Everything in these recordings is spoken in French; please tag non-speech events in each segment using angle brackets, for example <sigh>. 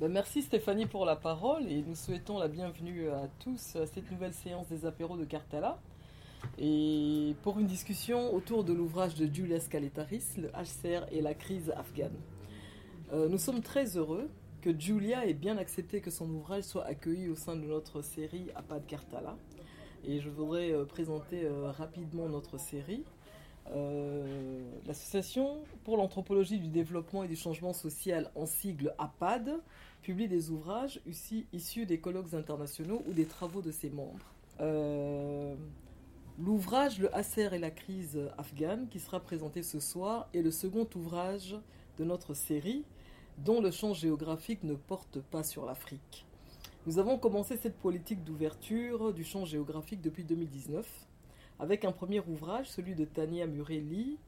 Ben, merci Stéphanie pour la parole et nous souhaitons la bienvenue à tous à cette nouvelle séance des apéros de Cartala. Et pour une discussion autour de l'ouvrage de Julia Scaletaris, le HCR et la crise afghane. Euh, nous sommes très heureux que Julia ait bien accepté que son ouvrage soit accueilli au sein de notre série Apad Cartala. Et je voudrais euh, présenter euh, rapidement notre série. L'Association pour l'anthropologie du développement et du changement social, en sigle APAD, publie des ouvrages issus des colloques internationaux ou des travaux de ses membres. L'ouvrage Le Hasser et la crise afghane, qui sera présenté ce soir, est le second ouvrage de notre série, dont le champ géographique ne porte pas sur l'Afrique. Nous avons commencé cette politique d'ouverture du champ géographique depuis 2019, avec un premier ouvrage, celui de Tania Murelli,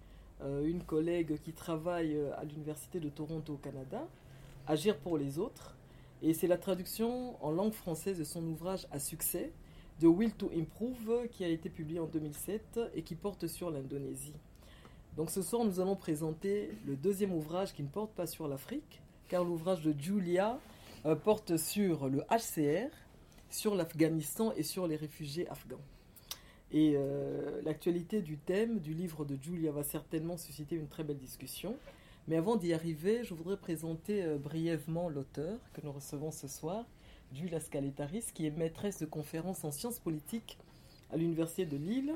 euh, une collègue qui travaille à l'Université de Toronto au Canada, Agir pour les autres, et c'est la traduction en langue française de son ouvrage à succès, The Will to Improve, qui a été publié en 2007 et qui porte sur l'Indonésie. Donc ce soir, nous allons présenter le deuxième ouvrage qui ne porte pas sur l'Afrique, car l'ouvrage de Julia euh, porte sur le HCR, sur l'Afghanistan et sur les réfugiés afghans. Et euh, l'actualité du thème du livre de Julia va certainement susciter une très belle discussion. Mais avant d'y arriver, je voudrais présenter euh, brièvement l'auteur que nous recevons ce soir, Julia Scaletaris, qui est maîtresse de conférences en sciences politiques à l'Université de Lille,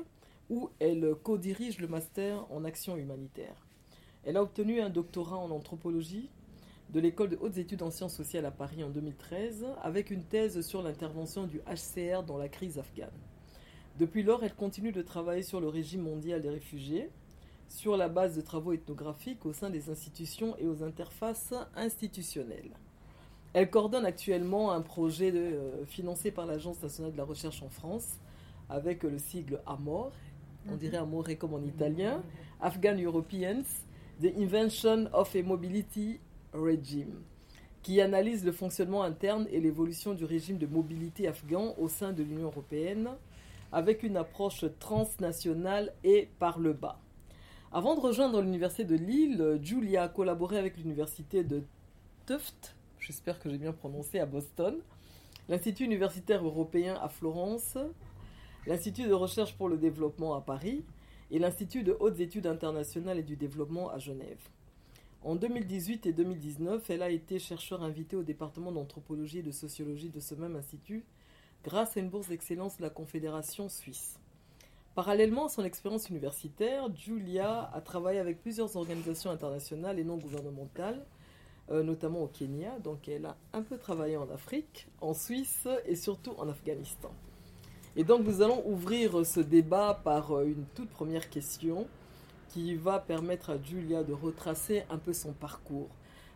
où elle co-dirige le master en action humanitaire. Elle a obtenu un doctorat en anthropologie de l'école de hautes études en sciences sociales à Paris en 2013, avec une thèse sur l'intervention du HCR dans la crise afghane. Depuis lors, elle continue de travailler sur le régime mondial des réfugiés, sur la base de travaux ethnographiques au sein des institutions et aux interfaces institutionnelles. Elle coordonne actuellement un projet euh, financé par l'Agence nationale de la recherche en France avec le sigle AMOR, on mhm. dirait AMOR comme en italien, Afghan Europeans, The Invention of a Mobility Regime, qui analyse le fonctionnement interne et l'évolution du régime de mobilité afghan au sein de l'Union européenne avec une approche transnationale et par le bas. Avant de rejoindre l'université de Lille, Julia a collaboré avec l'université de Tufts j'espère que j'ai bien prononcé, à Boston, l'Institut universitaire européen à Florence, l'Institut de recherche pour le développement à Paris et l'Institut de hautes études internationales et du développement à Genève. En 2018 et 2019, elle a été chercheur invitée au département d'anthropologie et de sociologie de ce même institut grâce à une bourse d'excellence de la Confédération suisse. Parallèlement à son expérience universitaire, Julia a travaillé avec plusieurs organisations internationales et non gouvernementales euh, notamment au Kenya. Donc elle a un peu travaillé en Afrique, en Suisse et surtout en Afghanistan. Et donc nous allons ouvrir ce débat par euh, une toute première question qui va permettre à Julia de retracer un peu son parcours.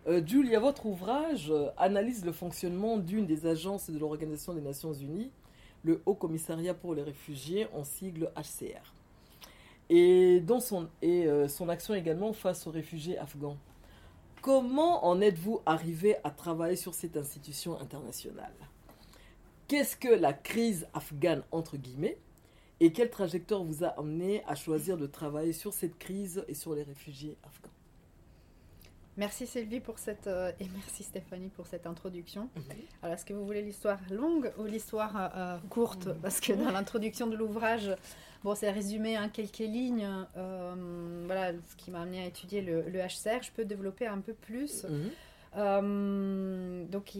Euh, Julia, votre ouvrage analyse le fonctionnement d'une des agences de l'Organisation des Nations Unies, le Haut Commissariat pour les réfugiés, en sigle HCR, et, son, et son action également face aux réfugiés afghans. Comment en êtes-vous arrivé à travailler sur cette institution internationale? Qu'est-ce que la crise afghane, entre guillemets, et quelle trajectoire vous a amené à choisir de travailler sur cette crise et sur les réfugiés afghans? Merci Sylvie pour cette euh, et merci Stéphanie pour cette introduction. Mhm. Alors est-ce que vous voulez l'histoire longue ou l'histoire euh, euh, courte? Mhm. Parce que dans l'introduction de l'ouvrage, bon c'est résumé en quelques lignes. voilà ce qui m'a amené à étudier le, HCR. Je peux développer un peu plus. Mhm. donc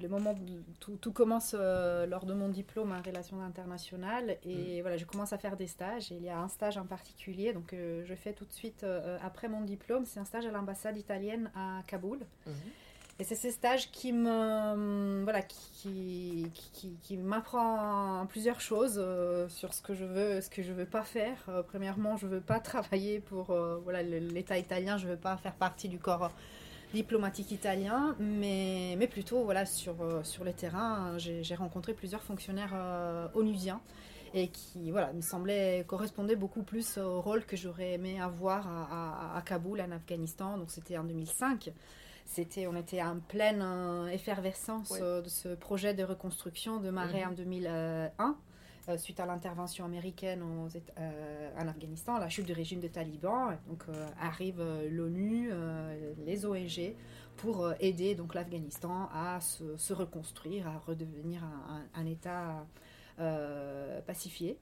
le moment tout, commence euh, lors de mon diplôme en relations internationales et mm. voilà je commence à faire des stages et il y a un stage en particulier donc euh, je fais tout de suite euh, après mon diplôme c'est un stage à l'ambassade italienne à Kaboul mm-hmm. et c'est ce stage qui me voilà qui qui, qui, m'apprend plusieurs choses sur ce que je veux ce que je veux pas faire premièrement je veux pas <laughs> travailler pour voilà l'État italien je veux pas faire partie du corps diplomatique italien, mais, mais plutôt voilà, sur, euh, sur les terrains. J'ai rencontré plusieurs fonctionnaires euh, onusiens et qui voilà, me semblaient correspondre beaucoup plus au rôle que j'aurais aimé avoir à, Kaboul, en Afghanistan. Donc c'était en 2005. C'était, on était en pleine euh, effervescence de ce projet de reconstruction de Marais mhm. en 2001. Euh, suite à l'intervention américaine euh, en Afghanistan, la chute du régime des talibans. Donc euh, arrive l'ONU, les ONG pour aider donc l'Afghanistan à se, reconstruire, à redevenir un État pacifié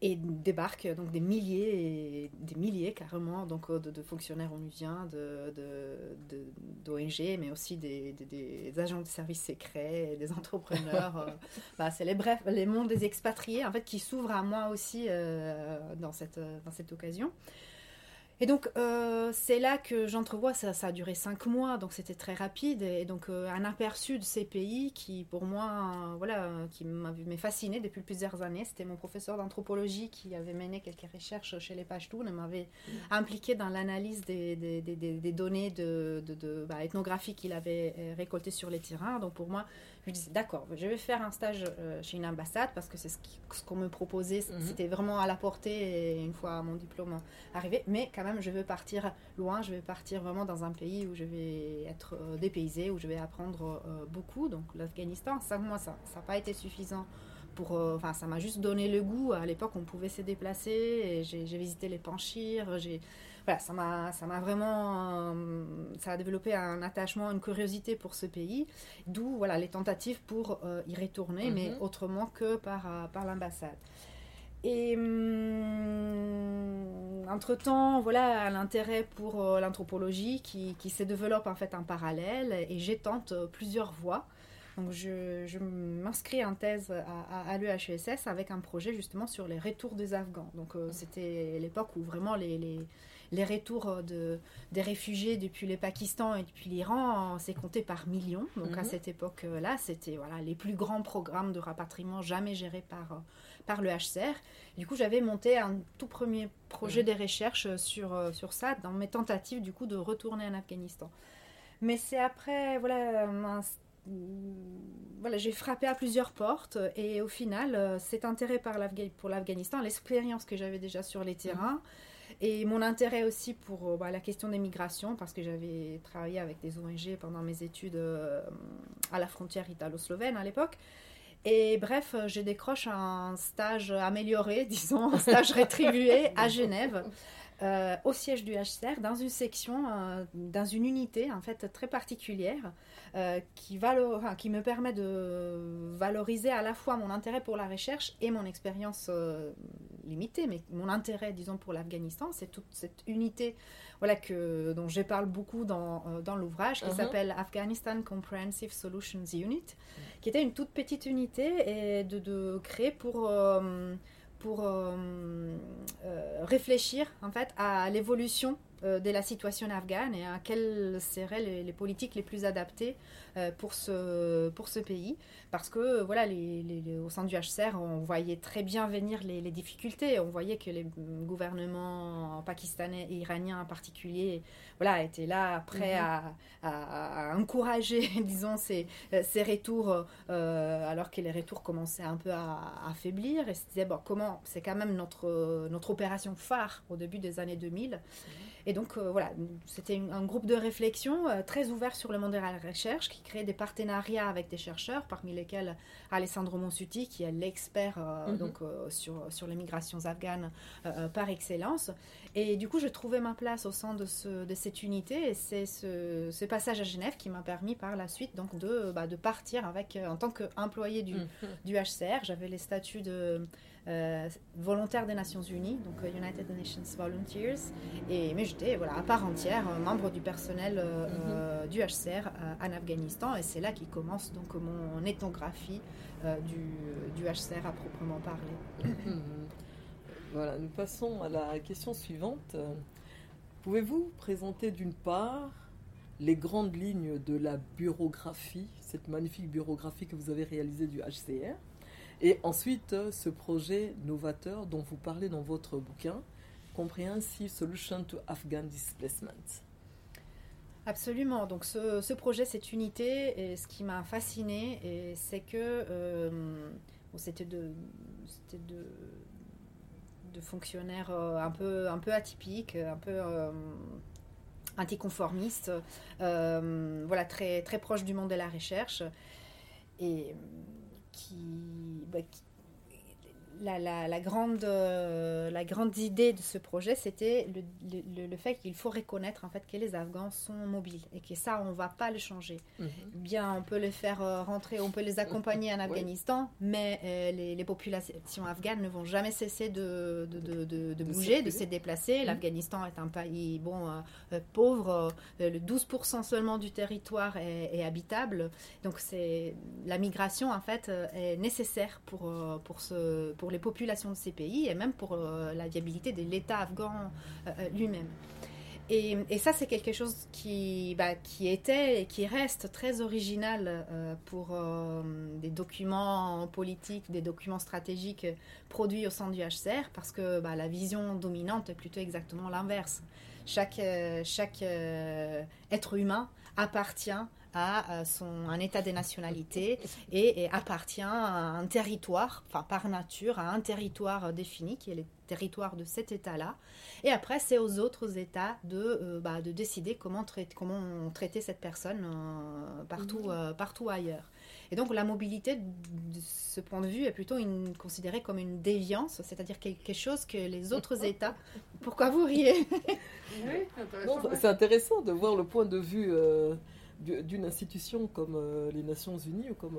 et débarquent donc des milliers, des milliers carrément donc euh, de, fonctionnaires onusiens, de, d'ONG, mais aussi des, agents de services secrets, des entrepreneurs. Euh, <laughs> bah, c'est les bref, les mondes des expatriés en fait qui s'ouvrent à moi aussi euh, dans cette dans cette occasion. Et donc, euh, c'est là que j'entrevois, ça, a duré cinq mois, donc c'était très rapide, et donc euh, un aperçu de ces pays qui, pour moi, voilà, qui m'avait fasciné depuis plusieurs années. C'était mon professeur d'anthropologie qui avait mené quelques recherches chez les Pashtuns et m'avait impliqué dans l'analyse des, des, données de, de, de bah, ethnographiques qu'il avait euh, récoltées sur les terrains. Donc, pour moi, je disais, d'accord, je vais faire un stage euh, chez une ambassade parce que c'est ce qu'on me proposait. Mhm. C'était vraiment à la portée une fois mon diplôme arrivé. Mais quand même, je veux partir loin. Je vais partir vraiment dans un pays où je vais être euh, dépaysée, où je vais apprendre euh, beaucoup. Donc l'Afghanistan, ça, moi, ça n'a pas été suffisant. Pour, enfin, ça m'a juste donné le goût. À l'époque, on pouvait se déplacer. J'ai visité les Panchir. J'ai voilà, ça m'a, ça m'a vraiment, euh, ça a développé un attachement, une curiosité pour ce pays, d'où voilà les tentatives pour euh, y retourner, mais mhm. autrement que par, euh, par l'ambassade. Et hum, entre-temps, voilà l'intérêt pour l'anthropologie qui, qui se développe en fait en parallèle et j'étente plusieurs voies. Donc je, je m'inscris en thèse à, à, l'EHESS avec un projet justement sur les retours des Afghans. Donc c'était l'époque où vraiment les, les les retours euh, de, des réfugiés depuis le Pakistan et depuis l'Iran, s'est compté par millions. Donc à mhm. cette époque-là, c'était voilà, les plus grands programmes de rapatriement jamais gérés par, euh, par le HCR. Du coup, j'avais monté un tout premier projet mhm. de recherche sur, euh, sur ça, dans mes tentatives du coup de retourner en Afghanistan. Mais c'est après, voilà, voilà, j'ai frappé à plusieurs portes et au final, cet intérêt par pour l'Afghanistan, l'expérience que j'avais déjà sur les terrains, et mon intérêt aussi pour euh, bah, la question des migrations, parce que j'avais travaillé avec des ONG pendant mes études euh, à la frontière italo-slovène à l'époque. Et bref, euh, je décroche un stage amélioré, <laughs> disons, un stage rétribué à Genève. Au siège du HCR, dans une section, dans une unité en fait très particulière, qui, qui, me permet de valoriser à la fois mon intérêt pour la recherche et mon expérience limité, mais mon intérêt, disons, pour l'Afghanistan, c'est toute cette unité voilà, que, dont je parle beaucoup dans, euh, dans l'ouvrage, qui uh-huh. s'appelle Afghanistan Comprehensive Solutions Unit, qui était une toute petite unité et de, de créer pour... Euh, pour euh, réfléchir en fait à l'évolution de la situation afghane et à quelles seraient les, politiques les plus adaptées pour, ce, pour ce pays parce que voilà, les, au sein du HCR, on voyait très bien venir les, difficultés. On voyait que les gouvernements pakistanais et iraniens en particulier voilà, étaient là, prêts mhm. à, encourager, <laughs> disons, ces, ces retours, euh, alors que les retours commençaient un peu à, affaiblir. Et se disaient, bon, comment, c'est quand même notre, notre opération phare au début des années 2000. Et donc euh, voilà, c'était un groupe de réflexion euh, très ouvert sur le monde de la recherche qui créait des partenariats avec des chercheurs, parmi lesquels Alessandro Monsuti, qui est l'expert euh, mhm. donc sur, sur les migrations afghanes par excellence. Et du coup, je trouvais ma place au sein de, ce, de cette unité et c'est ce, ce, passage à Genève qui m'a permis par la suite donc de, bah, de partir avec, en tant qu'employé du, mhm. du HCR. J'avais les statuts de euh, volontaire des Nations Unies, donc euh, United Nations Volunteers. Et, mais j'étais voilà, à part entière euh, membre du personnel mhm. du HCR en Afghanistan. Et c'est là qu'il commence donc mon ethnographie du, du, HCR à proprement parler. Mhm. Voilà, nous passons à la question suivante. Pouvez-vous présenter d'une part les grandes lignes de la bureaugraphie, cette magnifique bureaugraphie que vous avez réalisée du HCR et ensuite, ce projet novateur dont vous parlez dans votre bouquin, Comprehensive Solution to Afghan Displacement. Absolument. Donc ce, projet, cette unité, et ce qui m'a fasciné, c'est que euh, c'était de, fonctionnaires euh, un peu, un peu atypiques, un peu euh, anticonformistes, voilà, très, très proches du monde de la recherche. Et qui, bah, la, grande, euh, la grande idée de ce projet, c'était le, le, fait qu'il faut reconnaître en fait que les Afghans sont mobiles et que ça, on ne va pas le changer. Mhm. Bien, on peut les faire euh, rentrer, on peut les accompagner en <laughs> Afghanistan, mais euh, les, les, populations afghanes ne vont jamais cesser de, de, de, de bouger, de se déplacer. Mhm. L'Afghanistan est un pays bon, pauvre, le 12% seulement du territoire est, est habitable. Donc, c'est la migration, en fait, est nécessaire pour, pour, ce, pour les populations de ces pays et même pour euh, la viabilité de l'État afghan euh, euh, lui-même. Et, et, ça, c'est quelque chose qui, bah, qui était et qui reste très original pour des documents politiques, des documents stratégiques produits au sein du HCR, parce que bah, la vision dominante est plutôt exactement l'inverse. Chaque, chaque être humain appartient à son, un état des nationalités et, appartient à un territoire, enfin par nature, à un territoire défini qui est le territoire de cet état-là. Et après, c'est aux autres États de, euh, bah, de décider comment, traiter, comment traiter cette personne euh, partout, euh, partout ailleurs. Et donc la mobilité, de ce point de vue, est plutôt une, considérée comme une déviance, c'est-à-dire quelque chose que les autres <laughs> États... Pourquoi vous riez? C'est intéressant de voir le point de vue d'une institution comme euh, les Nations Unies ou comme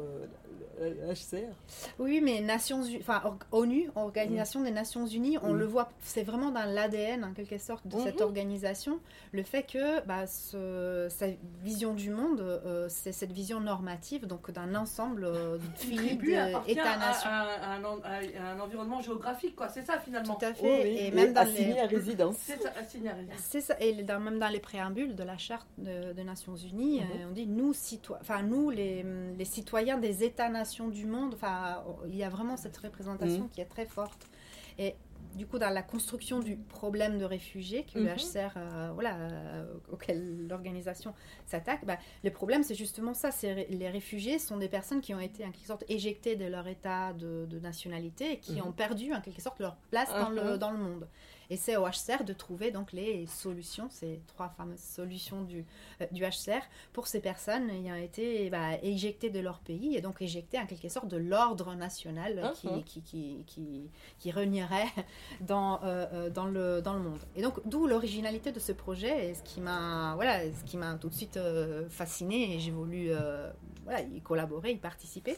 euh, HCR. Oui, mais Nations enfin ONU, Organisation des Nations Unies, on le voit, c'est vraiment dans l'ADN en quelque sorte de cette mhm. organisation, le fait que bah, sa vision du monde, euh, c'est cette vision normative, donc d'un ensemble <laughs> fluide État-nation. À, un environnement géographique, quoi. C'est ça finalement. Tout à fait. Et, même dans assigné les... à résidence. C'est ça, assigné à <laughs> résidence. C'est ça. Et même dans les préambules de la Charte des Nations Unies, Mhm. On dit nous, enfin, nous les, les, citoyens des États-nations du monde. Enfin, il y a vraiment cette représentation mhm. qui est très forte. Et du coup, dans la construction du problème de réfugiés que le mhm. HCR, euh, voilà, euh, auquel l'organisation s'attaque, bah, le problème, c'est justement ça. C'est les réfugiés sont des personnes qui ont été en quelque sorte éjectées de leur état de, nationalité et qui ont perdu en quelque sorte leur place dans, le, dans le monde. Et c'est au HCR de trouver donc les solutions, ces trois fameuses solutions du, euh, du HCR pour ces personnes ayant été bah, éjectées de leur pays et donc éjectées en quelque sorte de l'ordre national qui, qui, qui, qui, qui, renierait dans, euh, euh, dans, le, dans le monde. Et donc d'où l'originalité de ce projet et ce qui m'a voilà, ce qui m'a tout de suite fasciné et j'ai voulu voilà, y collaborer, y participer.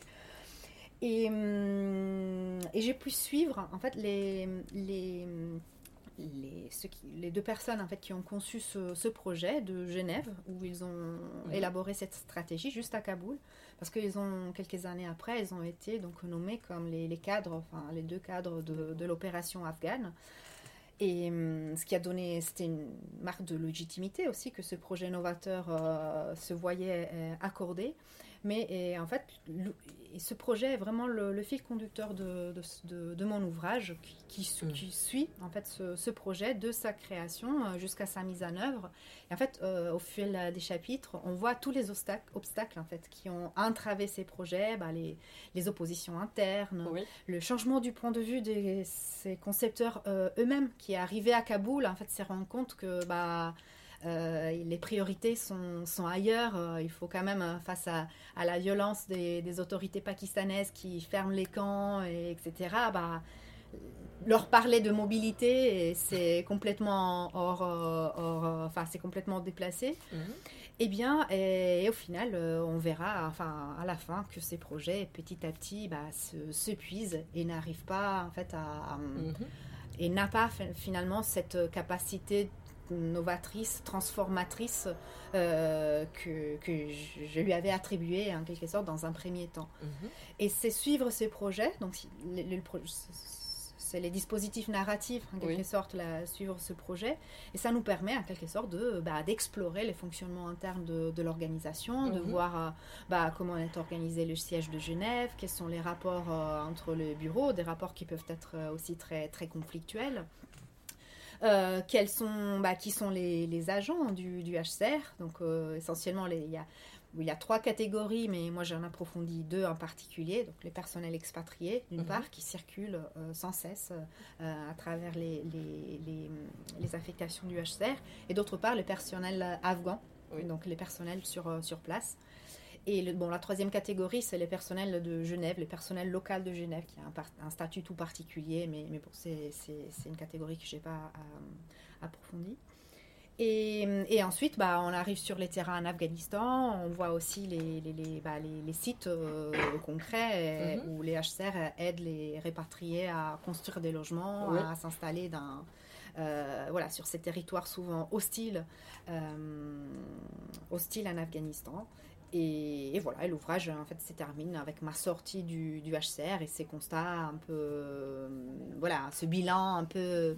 Et, hum, et j'ai pu suivre en fait les, les, les, les deux personnes en fait, qui ont conçu ce, projet de Genève, où ils ont mhm. élaboré cette stratégie juste à Kaboul, parce qu'ils ont, quelques années après, ils ont été donc nommés comme les, cadres, enfin les deux cadres de, l'opération afghane. Et hum, ce qui a donné, c'était une marque de légitimité aussi que ce projet novateur euh, se voyait euh, accordé. Mais en fait, ce projet est vraiment le, fil conducteur de, de, mon ouvrage qui, mm. qui, suit en fait ce, projet de sa création euh, jusqu'à sa mise en œuvre. Et en fait, euh, au fil des chapitres, on voit tous les obstacles, obstacles en fait qui ont entravé ces projets, bah, les, les, oppositions internes, le changement du point de vue de ces concepteurs euh, eux-mêmes qui est arrivé à Kaboul, en fait, s'est rendu compte que bah euh, les priorités sont, sont ailleurs. Euh, il faut quand même, euh, face à, à la violence des, des, autorités pakistanaises qui ferment les camps, et, etc., bah, leur parler de mobilité, c'est complètement hors, hors, enfin, c'est complètement déplacé. Mhm. Eh bien, et, au final, on verra, enfin, à la fin, que ces projets, petit à petit, bah, se, puisent et n'arrivent pas, en fait, à, mhm. et n'a pas finalement cette capacité novatrice, transformatrice euh, que, que, je lui avais attribué en quelque sorte dans un premier temps. Mhm. Et c'est suivre ces projets, donc c'est les dispositifs narratifs en quelque sorte suivre ce projet et ça nous permet en quelque sorte de bah, d'explorer les fonctionnements internes de, de l'organisation de mhm. voir euh, bah, comment est organisé le siège de Genève quels sont les rapports euh, entre les bureaux des rapports qui peuvent être aussi très très conflictuels euh, quels sont, bah, qui sont les, les agents du, du, HCR. Donc euh, essentiellement, il y a, il y a trois catégories, mais moi j'en approfondis deux en particulier. Donc les personnels expatriés, d'une mhm. part, qui circulent euh, sans cesse à travers les, les, les, les, affectations du HCR, et d'autre part, le personnel afghan, donc les personnels sur, sur place. Et bon, la troisième catégorie, c'est les personnels de Genève, les personnels locaux de Genève, qui a un, un statut tout particulier, mais, mais bon, c'est une catégorie que je n'ai pas approfondie. Et, ensuite, bah, on arrive sur les terrains en Afghanistan. On voit aussi les, les, les, bah, les sites euh, concrets mhm. où les HCR aident les répatriés à construire des logements, à s'installer dans, euh, voilà, sur ces territoires souvent hostiles, euh, hostiles en Afghanistan. Et, voilà, l'ouvrage en fait se termine avec ma sortie du, HCR et ces constats un peu, voilà, ce bilan un peu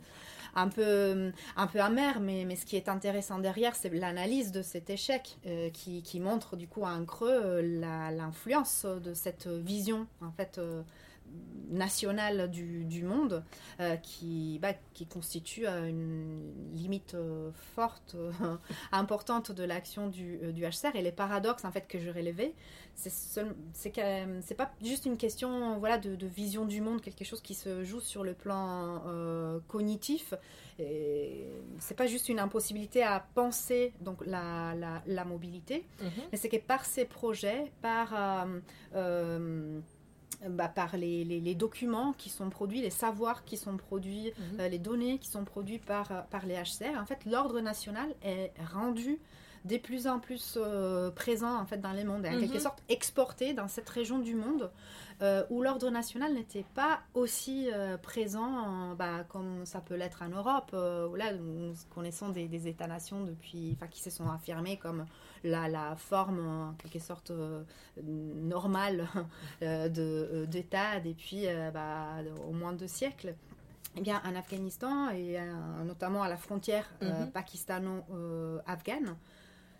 un peu, un peu amer, mais, ce qui est intéressant derrière, c'est l'analyse de cet échec euh, qui, montre du coup un creux euh, l'influence de cette vision en fait euh, nationale du, du monde qui, bah, qui constitue une limite forte, <laughs> importante de l'action du, du, HCR. Et les paradoxes en fait, que je relevais, c'est c'est pas juste une question voilà, de, de, vision du monde, quelque chose qui se joue sur le plan cognitif, c'est pas juste une impossibilité à penser donc la, la, mobilité, mhm. mais c'est que par ces projets, par euh, euh, bah, par les, les, documents qui sont produits, les savoirs qui sont produits, mhm. euh, les données qui sont produits par, par les HCR, en fait, l'ordre national est rendu de plus en plus présent en fait dans les mondes, en quelque mhm. sorte exporté dans cette région du monde euh, où l'ordre national n'était pas aussi euh, présent bah, comme ça peut l'être en Europe, euh, où là, nous connaissons des, États-nations depuis, qui se sont affirmés comme la, la forme en quelque sorte normale <laughs> d'État depuis bah, au moins deux siècles. Eh bien, en Afghanistan et notamment à la frontière mm-hmm. pakistano-afghane,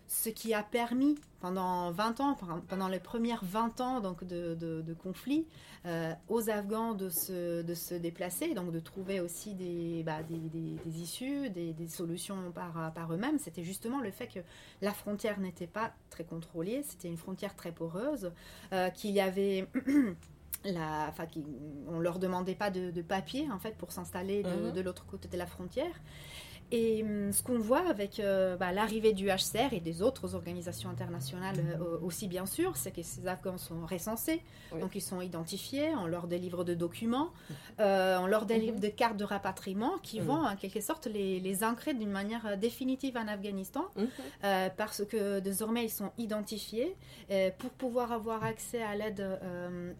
ce qui a permis pendant 20 ans, pendant les premières 20 ans donc de, de, conflit, euh, aux Afghans de se, de se, déplacer, donc de trouver aussi des, bah, des, des, issues, des, solutions par, par eux-mêmes. C'était justement le fait que la frontière n'était pas très contrôlée, c'était une frontière très poreuse, euh, qu'il y avait... <clears throat> La, enfin, on leur demandait pas de, papier en fait pour s'installer de, mhm. de l'autre côté de la frontière et hum, ce qu'on voit avec euh, bah, l'arrivée du HCR et des autres organisations internationales euh, aussi, bien sûr, c'est que ces Afghans sont recensés, donc ils sont identifiés, on leur délivre de documents, euh, on leur délivre mhm. des cartes de rapatriement qui vont en quelque sorte les, les ancrer d'une manière définitive en Afghanistan, parce que désormais ils sont identifiés. pour pouvoir avoir accès à l'aide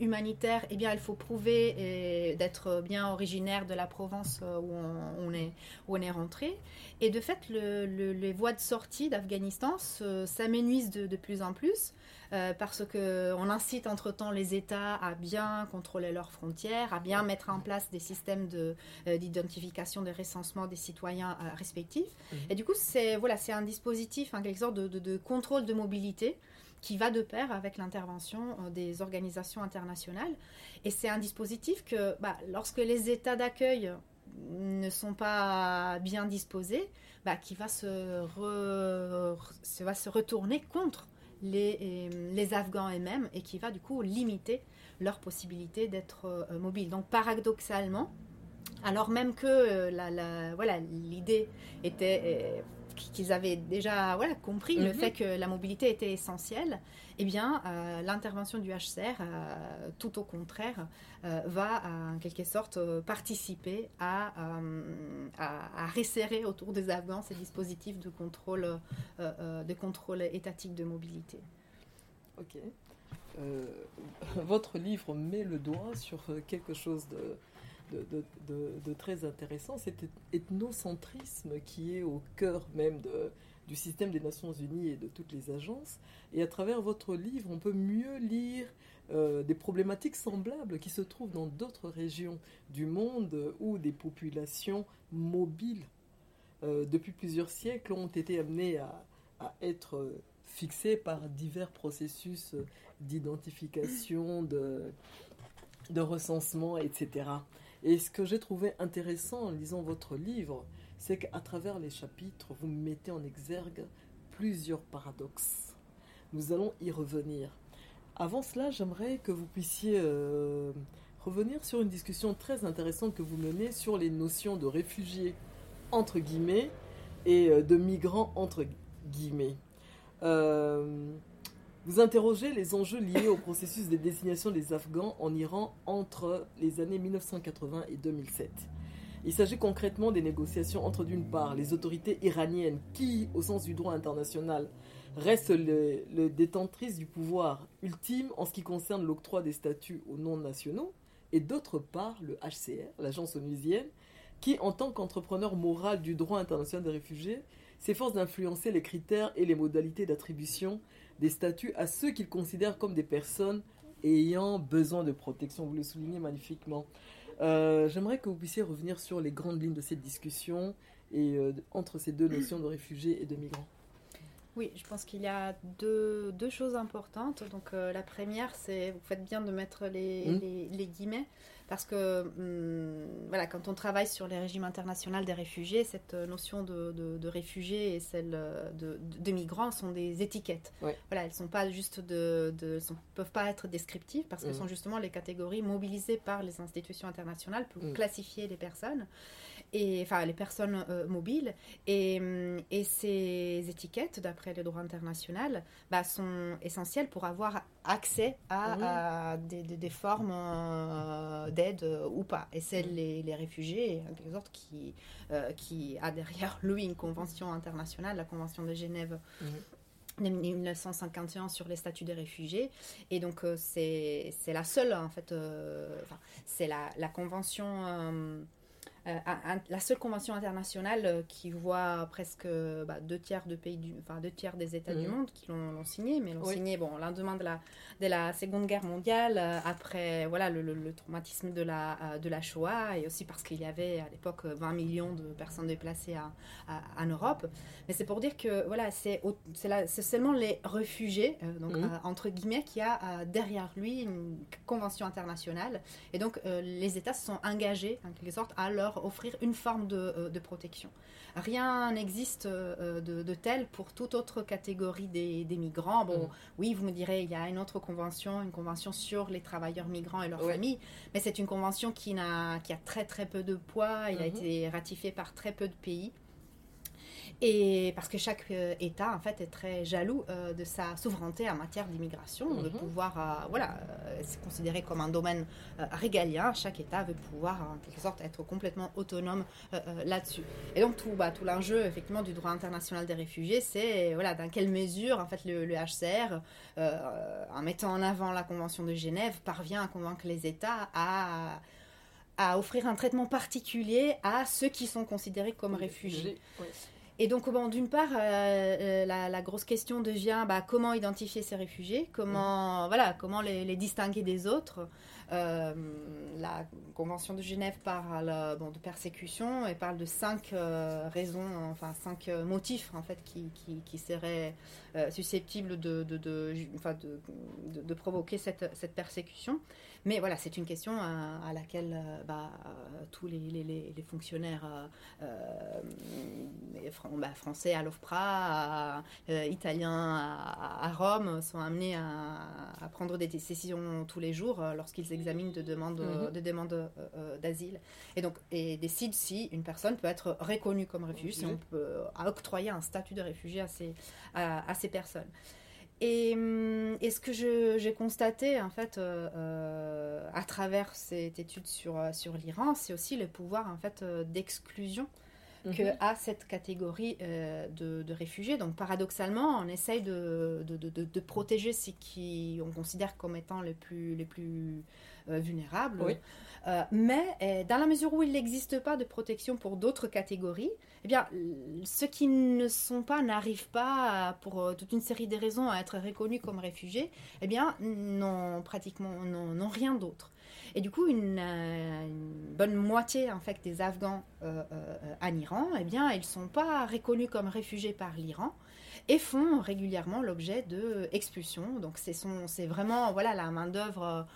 humanitaire, eh bien, il faut prouver d'être bien originaire de la province où on, est, où on est rentré. Et de fait, les voies de sortie d'Afghanistan s'amenuisent de, plus en plus euh, parce qu'on incite entre-temps les États à bien contrôler leurs frontières, à bien mettre en place des systèmes euh, d'identification, de, recensement des citoyens euh, respectifs. Mmh. Et du coup, c'est voilà, un dispositif, en quelque sorte, de, contrôle de mobilité qui va de pair avec l'intervention des organisations internationales. Et c'est un dispositif que, bah, lorsque les États d'accueil ne sont pas bien disposés, bah, qui va se, retourner contre les, les Afghans eux-mêmes et qui va du coup limiter leur possibilité d'être euh, mobile. Donc paradoxalement, alors même que euh, voilà l'idée était euh, qu'ils avaient déjà voilà, compris le mhm. fait que la mobilité était essentielle, eh bien, euh, l'intervention du HCR, euh, tout au contraire, euh, va en quelque sorte participer à, à, resserrer autour des Afghans ces dispositifs de contrôle, de contrôle étatique de mobilité. Ok. <laughs> votre livre met le doigt sur quelque chose de, de, très intéressant, cet ethnocentrisme qui est au cœur même du système des Nations Unies et de toutes les agences. Et à travers votre livre, on peut mieux lire euh, des problématiques semblables qui se trouvent dans d'autres régions du monde où des populations mobiles, euh, depuis plusieurs siècles, ont été amenées à, être fixées par divers processus d'identification, de, de recensement, etc. Et ce que j'ai trouvé intéressant en lisant votre livre, c'est qu'à travers les chapitres, vous mettez en exergue plusieurs paradoxes. Nous allons y revenir. Avant cela, j'aimerais que vous puissiez euh, revenir sur une discussion très intéressante que vous menez sur les notions de réfugiés, entre guillemets, et euh, de migrants, entre guillemets. Euh, Vous interrogez les enjeux liés au processus de désignation des Afghans en Iran entre les années 1980 et 2007. Il s'agit concrètement des négociations entre d'une part les autorités iraniennes qui, au sens du droit international, restent les, les détentrices du pouvoir ultime en ce qui concerne l'octroi des statuts aux non-nationaux, et d'autre part le HCR, l'agence onusienne, qui, en tant qu'entrepreneur moral du droit international des réfugiés, s'efforce d'influencer les critères et les modalités d'attribution des statuts à ceux qu'il considère comme des personnes ayant besoin de protection. Vous le soulignez magnifiquement. Euh, j'aimerais que vous puissiez revenir sur les grandes lignes de cette discussion et euh, entre ces deux notions de réfugiés et de migrants. Oui, je pense qu'il y a deux, deux, choses importantes. Donc euh, la première, c'est, vous faites bien de mettre les, mmh. les, les guillemets, parce que hum, voilà, quand on travaille sur les régimes internationaux des réfugiés, cette notion de, de, de réfugiés et celle de, de, migrants sont des étiquettes. Ouais. Voilà, elles sont pas juste de, sont, peuvent pas être descriptives parce mmh. qu'elles sont justement les catégories mobilisées par les institutions internationales pour mmh. classifier les personnes et enfin les personnes euh, mobiles et, et, ces étiquettes d'après le droit international bah, sont essentielles pour avoir accès à, à des, des, des, formes euh, d'aide euh, ou pas et c'est mmh. les, les, réfugiés quelque sorte qui, euh, qui a derrière lui une convention internationale la convention de Genève mmh. 1951 sur les statuts des réfugiés et donc euh, c'est la seule en fait euh, c'est la, la, convention euh, euh, un, la seule convention internationale euh, qui voit presque bah, deux tiers de pays du, enfin deux tiers des États mmh. du monde qui l'ont signé, mais l'ont oui. signé bon lendemain de la de la Seconde Guerre mondiale, euh, après voilà le, le, le, traumatisme de la de la Shoah et aussi parce qu'il y avait à l'époque 20 millions de personnes déplacées à, à, en Europe. Mais c'est pour dire que voilà c'est seulement les réfugiés euh, donc mmh. entre guillemets qui a derrière lui une convention internationale et donc les États se sont engagés en quelque sorte à leur offrir une forme de, euh, de protection. Rien n'existe euh, de, de, tel pour toute autre catégorie des, des migrants. Bon, mmh. oui, vous me direz, il y a une autre convention, une convention sur les travailleurs migrants et leurs familles, mais c'est une convention qui, a, qui a très très peu de poids, il mmh. a été ratifié par très peu de pays. Et parce que chaque euh, État, en fait, est très jaloux euh, de sa souveraineté en matière d'immigration, mm -hmm. de Mhm. pouvoir, euh, voilà, euh, c'est considéré comme un domaine régalien. Chaque État veut pouvoir, en quelque sorte, être complètement autonome là-dessus. Et donc, tout, bah, tout l'enjeu, effectivement, du droit international des réfugiés, c'est, voilà, dans quelle mesure, en fait, le, le HCR, en mettant en avant la Convention de Genève, parvient à convaincre les États à à offrir un traitement particulier à ceux qui sont considérés comme réfugiés. Oui. Et donc, bon, d'une part, euh, la, la, grosse question devient bah, comment identifier ces réfugiés, comment, voilà, comment les, distinguer des autres. Euh, la Convention de Genève parle de persécution et parle de cinq euh, raisons, enfin cinq euh, motifs en fait qui, seraient euh, susceptibles de, enfin, de, provoquer cette, persécution. Mais voilà, c'est une question à, laquelle bah, tous les fonctionnaires bah, français à l'OFPRA, italiens à, à, Rome sont amenés à, à, prendre des décisions tous les jours lorsqu'ils examinent de demandes, mm -hmm. de demandes euh, d'asile et donc et décident si une personne peut être reconnue comme réfugié, si on peut octroyer un statut de réfugié à ces, à, ces personnes. Et, et, ce que j'ai constaté en fait euh, à travers cette étude sur, sur l'Iran, c'est aussi le pouvoir en fait d'exclusion mm -hmm. que a cette catégorie euh, de, de, réfugiés. Donc paradoxalement, on essaye de, de, de protéger ceux qui on considère comme étant les plus, les plus euh, vulnérables. Oui. Euh, mais dans la mesure où il n'existe pas de protection pour d'autres catégories, eh bien, ceux qui ne sont pas, n'arrivent pas, à, pour toute une série de raisons, à être reconnus comme réfugiés, eh bien, n'ont pratiquement n'ont rien d'autre. Et du coup, une, euh, une, bonne moitié en fait des Afghans euh, euh, en Iran, eh bien, ils sont pas reconnus comme réfugiés par l'Iran et font régulièrement l'objet de. Donc c'est vraiment voilà la main d'œuvre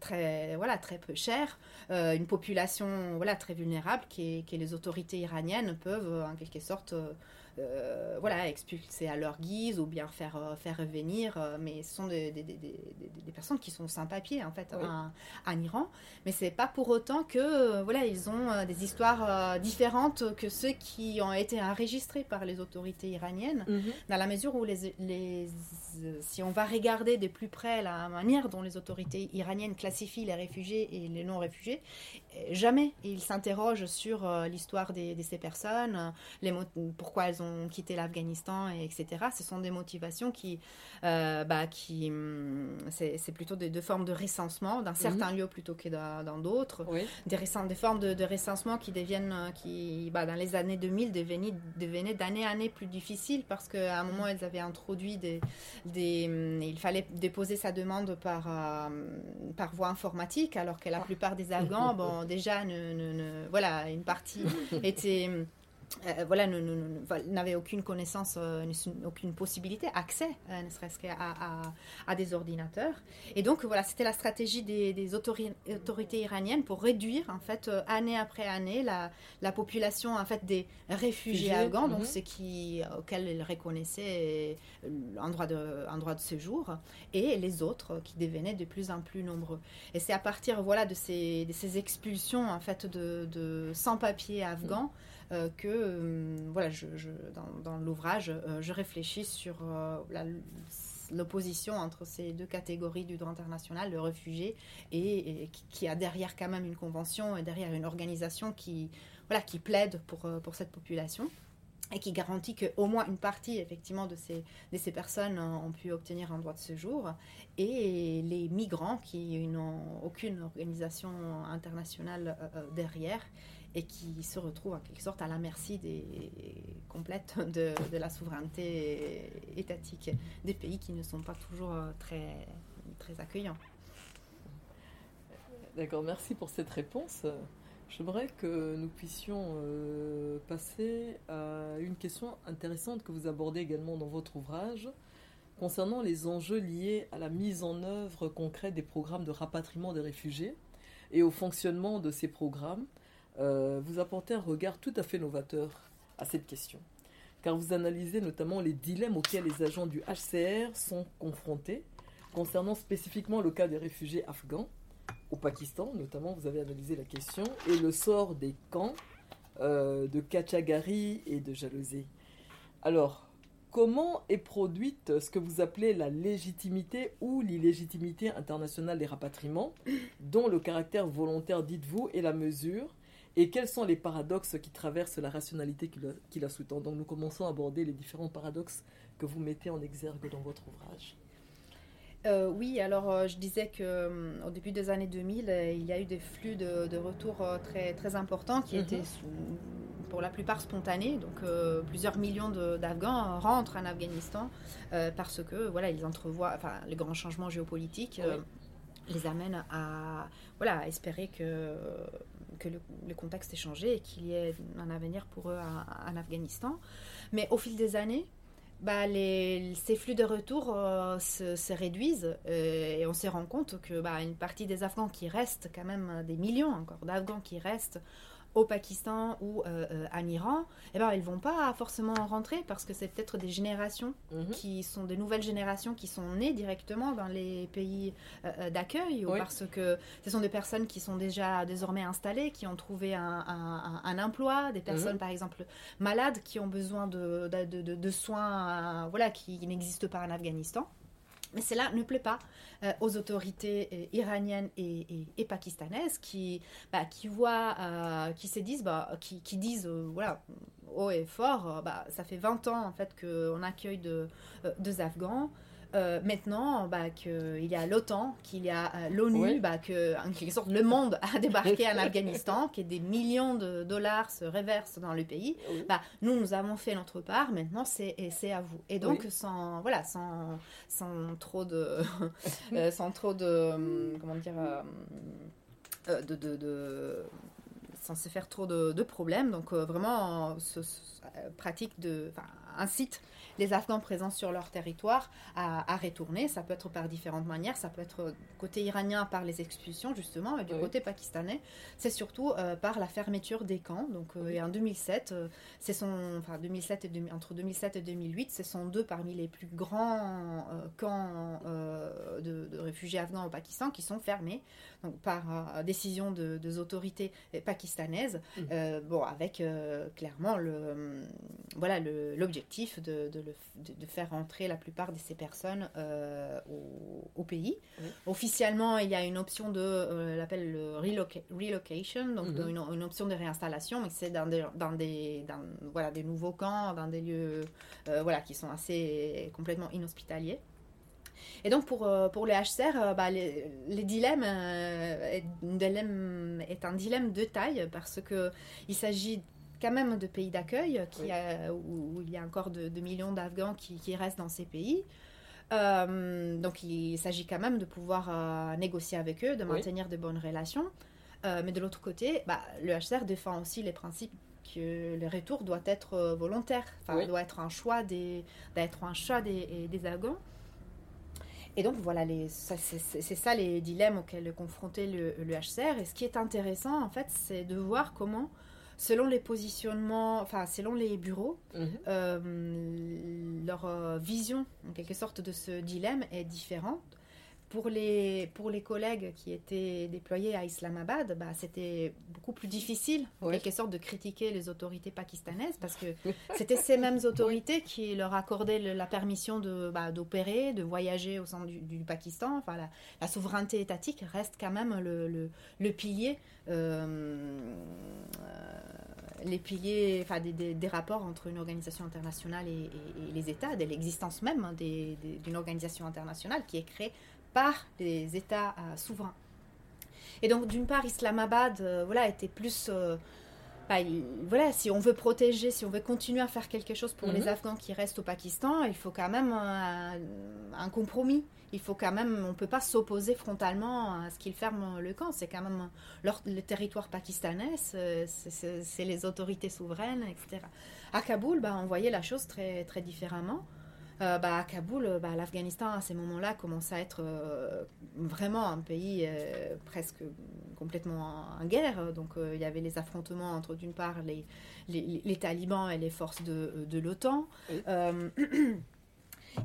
très voilà très peu chère, une population voilà très vulnérable que les autorités iraniennes peuvent en quelque sorte euh, voilà, expulser à leur guise ou bien faire, euh, faire revenir. Euh, mais ce sont des, des, des, des, personnes qui sont sans papier en fait en, Iran. Mais c'est pas pour autant que voilà, ils ont des histoires différentes que ceux qui ont été enregistrés par les autorités iraniennes, mhm. dans la mesure où les, les, si on va regarder de plus près la manière dont les autorités iraniennes classifient les réfugiés et les non-réfugiés, jamais ils s'interrogent sur l'histoire de ces personnes, les pourquoi elles ont quitté l'Afghanistan, etc. Ce sont des motivations qui, euh, bah, qui hum, c'est plutôt des, formes de recensement dans certains mhm. lieux plutôt que dans d'autres. Des, des formes de, de, recensement qui deviennent, euh, qui, bah, dans les années 2000, devenaient, devenaient d'année en année plus difficiles parce qu'à un moment, elles avaient introduit des, des hum, il fallait déposer sa demande par, euh, par voie informatique, alors que la ah. plupart des Afghans, <laughs> bon, déjà, ne, voilà, une partie était euh, voilà, n'avait aucune connaissance, euh, aucune possibilité, accès, euh, ne serait-ce qu'à à, des ordinateurs. Et donc, voilà, c'était la stratégie des, autorités iraniennes pour réduire, en fait, année après année, la, la, population, en fait, des réfugiés afghans, donc mhm. ceux qui, auxquels ils reconnaissaient un droit, de, un droit de séjour, et les autres qui devenaient de plus en plus nombreux. Et c'est à partir, voilà, de ces, de ces expulsions, en fait, de, de sans-papiers afghans, euh, que euh, voilà, dans, l'ouvrage, euh, je réfléchis sur l'opposition entre ces deux catégories du droit international, le réfugié, et, qui a derrière quand même une convention et derrière une organisation qui, voilà, qui plaide pour, pour cette population et qui garantit qu'au moins une partie effectivement de ces, de ces personnes ont pu obtenir un droit de séjour. Et les migrants qui n'ont aucune organisation internationale derrière et qui se retrouvent en quelque sorte à la merci des, complète de, de, la souveraineté étatique des pays qui ne sont pas toujours euh, très, très accueillants. D'accord, merci pour cette réponse. J'aimerais que nous puissions euh, passer à une question intéressante que vous abordez également dans votre ouvrage concernant les enjeux liés à la mise en œuvre concrète des programmes de rapatriement des réfugiés et au fonctionnement de ces programmes euh, vous apportez un regard tout à fait novateur à cette question, car vous analysez notamment les dilemmes auxquels les agents du HCR sont confrontés, concernant spécifiquement le cas des réfugiés afghans au Pakistan, notamment vous avez analysé la question, et le sort des camps euh, de Kachagari et de Jalosé. Alors, comment est produite ce que vous appelez la légitimité ou l'illégitimité internationale des rapatriements, dont le caractère volontaire, dites-vous, est la mesure et quels sont les paradoxes qui traversent la rationalité qui la, sous-tend? Donc nous commençons à aborder les différents paradoxes que vous mettez en exergue dans votre ouvrage. Euh, oui, alors euh, je disais que euh, au début des années 2000, il y a eu des flux de, de retour très très importants qui étaient mhm. pour la plupart spontanés. Donc plusieurs millions d'Afghans rentrent en Afghanistan parce que voilà, ils entrevoient, enfin, les grands changements géopolitiques les amènent à voilà à espérer que que le, contexte ait changé et qu'il y ait un avenir pour eux en Afghanistan. Mais au fil des années, bah, les, ces flux de retour euh, se, réduisent euh, et on se rend compte que bah, une partie des Afghans qui restent, quand même des millions encore d'Afghans qui restent, au Pakistan ou euh, euh, en Iran, eh ben, ils vont pas forcément rentrer parce que c'est peut-être des générations mhm. qui sont des nouvelles générations qui sont nées directement dans les pays euh, d'accueil ou parce que ce sont des personnes qui sont déjà désormais installées, qui ont trouvé un, un, emploi, des personnes mhm. par exemple malades qui ont besoin de, de, de, soins voilà, qui n'existent pas en Afghanistan. Mais cela ne plaît pas euh, aux autorités euh, iraniennes et, pakistanaises qui, bah, voient, euh, qui se disent, bah, qui, disent, voilà, haut et fort, bah, ça fait 20 ans en fait qu'on accueille de, deux Afghans. Euh, maintenant bah, qu'il y a l'OTAN, qu'il y a euh, l'ONU, bah, que en quelque sorte le monde a débarqué en <laughs> Afghanistan, que des millions de dollars se réversent dans le pays, bah, nous, nous avons fait notre part, maintenant c'est à vous. Et donc, sans, voilà, sans, sans trop de... <laughs> Euh, sans trop de... Hum, comment dire... de, de, de sans se faire trop de, problèmes. Donc vraiment, ce, pratique de, incite les Afghans présents sur leur territoire à, retourner. Ça peut être par différentes manières. Ça peut être côté iranien par les expulsions, justement, et du côté pakistanais, c'est surtout euh, par la fermeture des camps. Donc, euh, et en 2007, euh, c'est son, enfin, 2007 et entre 2007 et 2008, ce sont deux parmi les plus grands camps de, réfugiés afghans au Pakistan qui sont fermés donc, par décision de, des autorités pakistanaises. Mmh. bon, avec clairement le, voilà, l'objectif de, de de, faire rentrer la plupart de ces personnes euh, au, pays. Officiellement, il y a une option de, euh, l'appelle le relocation, donc mhm. une, option de réinstallation, mais c'est dans des, dans des, voilà, des nouveaux camps, dans des lieux euh, voilà, qui sont assez complètement inhospitaliers. Et donc pour, pour les HCR, bah, les, dilemmes, est, dilemme, est un dilemme de taille parce qu'il s'agit quand même de pays d'accueil qui où, il y a encore de, millions d'Afghans qui, restent dans ces pays. Euh, donc il s'agit quand même de pouvoir euh, négocier avec eux, de maintenir de bonnes relations. Euh, mais de l'autre côté, bah, le HCR défend aussi les principes que le retour doit être volontaire, enfin, doit être un choix des, d'être un choix des, des Afghans. Et donc voilà, c'est ça les dilemmes auxquels est confronté le, le, HCR. Et ce qui est intéressant, en fait, c'est de voir comment selon les positionnements, enfin selon les bureaux, mhm. euh, leur euh, vision en quelque sorte de ce dilemme est différente. Pour les, pour les collègues qui étaient déployés à Islamabad, bah, c'était beaucoup plus difficile, en quelque sorte, de critiquer les autorités pakistanaises parce que <laughs> c'était ces mêmes autorités qui leur accordaient la permission de, bah, d'opérer, de voyager au sein du, Pakistan. Enfin, la, souveraineté étatique reste quand même le, le, pilier. Euh, les piliers enfin, des, rapports entre une organisation internationale et, les États, de l'existence même hein, d'une organisation internationale qui est créée par les États euh, souverains. Et donc, d'une part, Islamabad euh, voilà, était plus. Euh, bah, voilà, si on veut protéger, si on veut continuer à faire quelque chose pour les mhm. Afghans qui restent au Pakistan, il faut quand même un compromis il faut quand même, on ne peut pas s'opposer frontalement à ce qu'ils ferment le camp. C'est quand même le territoire pakistanais, c'est les autorités souveraines, etc. À Kaboul, bah, on voyait la chose très, très différemment. Euh, bah, à Kaboul, bah, l'Afghanistan à ces moments-là commence à être euh, vraiment un pays euh, presque complètement en, guerre. Donc il y avait les affrontements entre d'une part les, les, talibans et les forces de, de l'OTAN. <clears throat>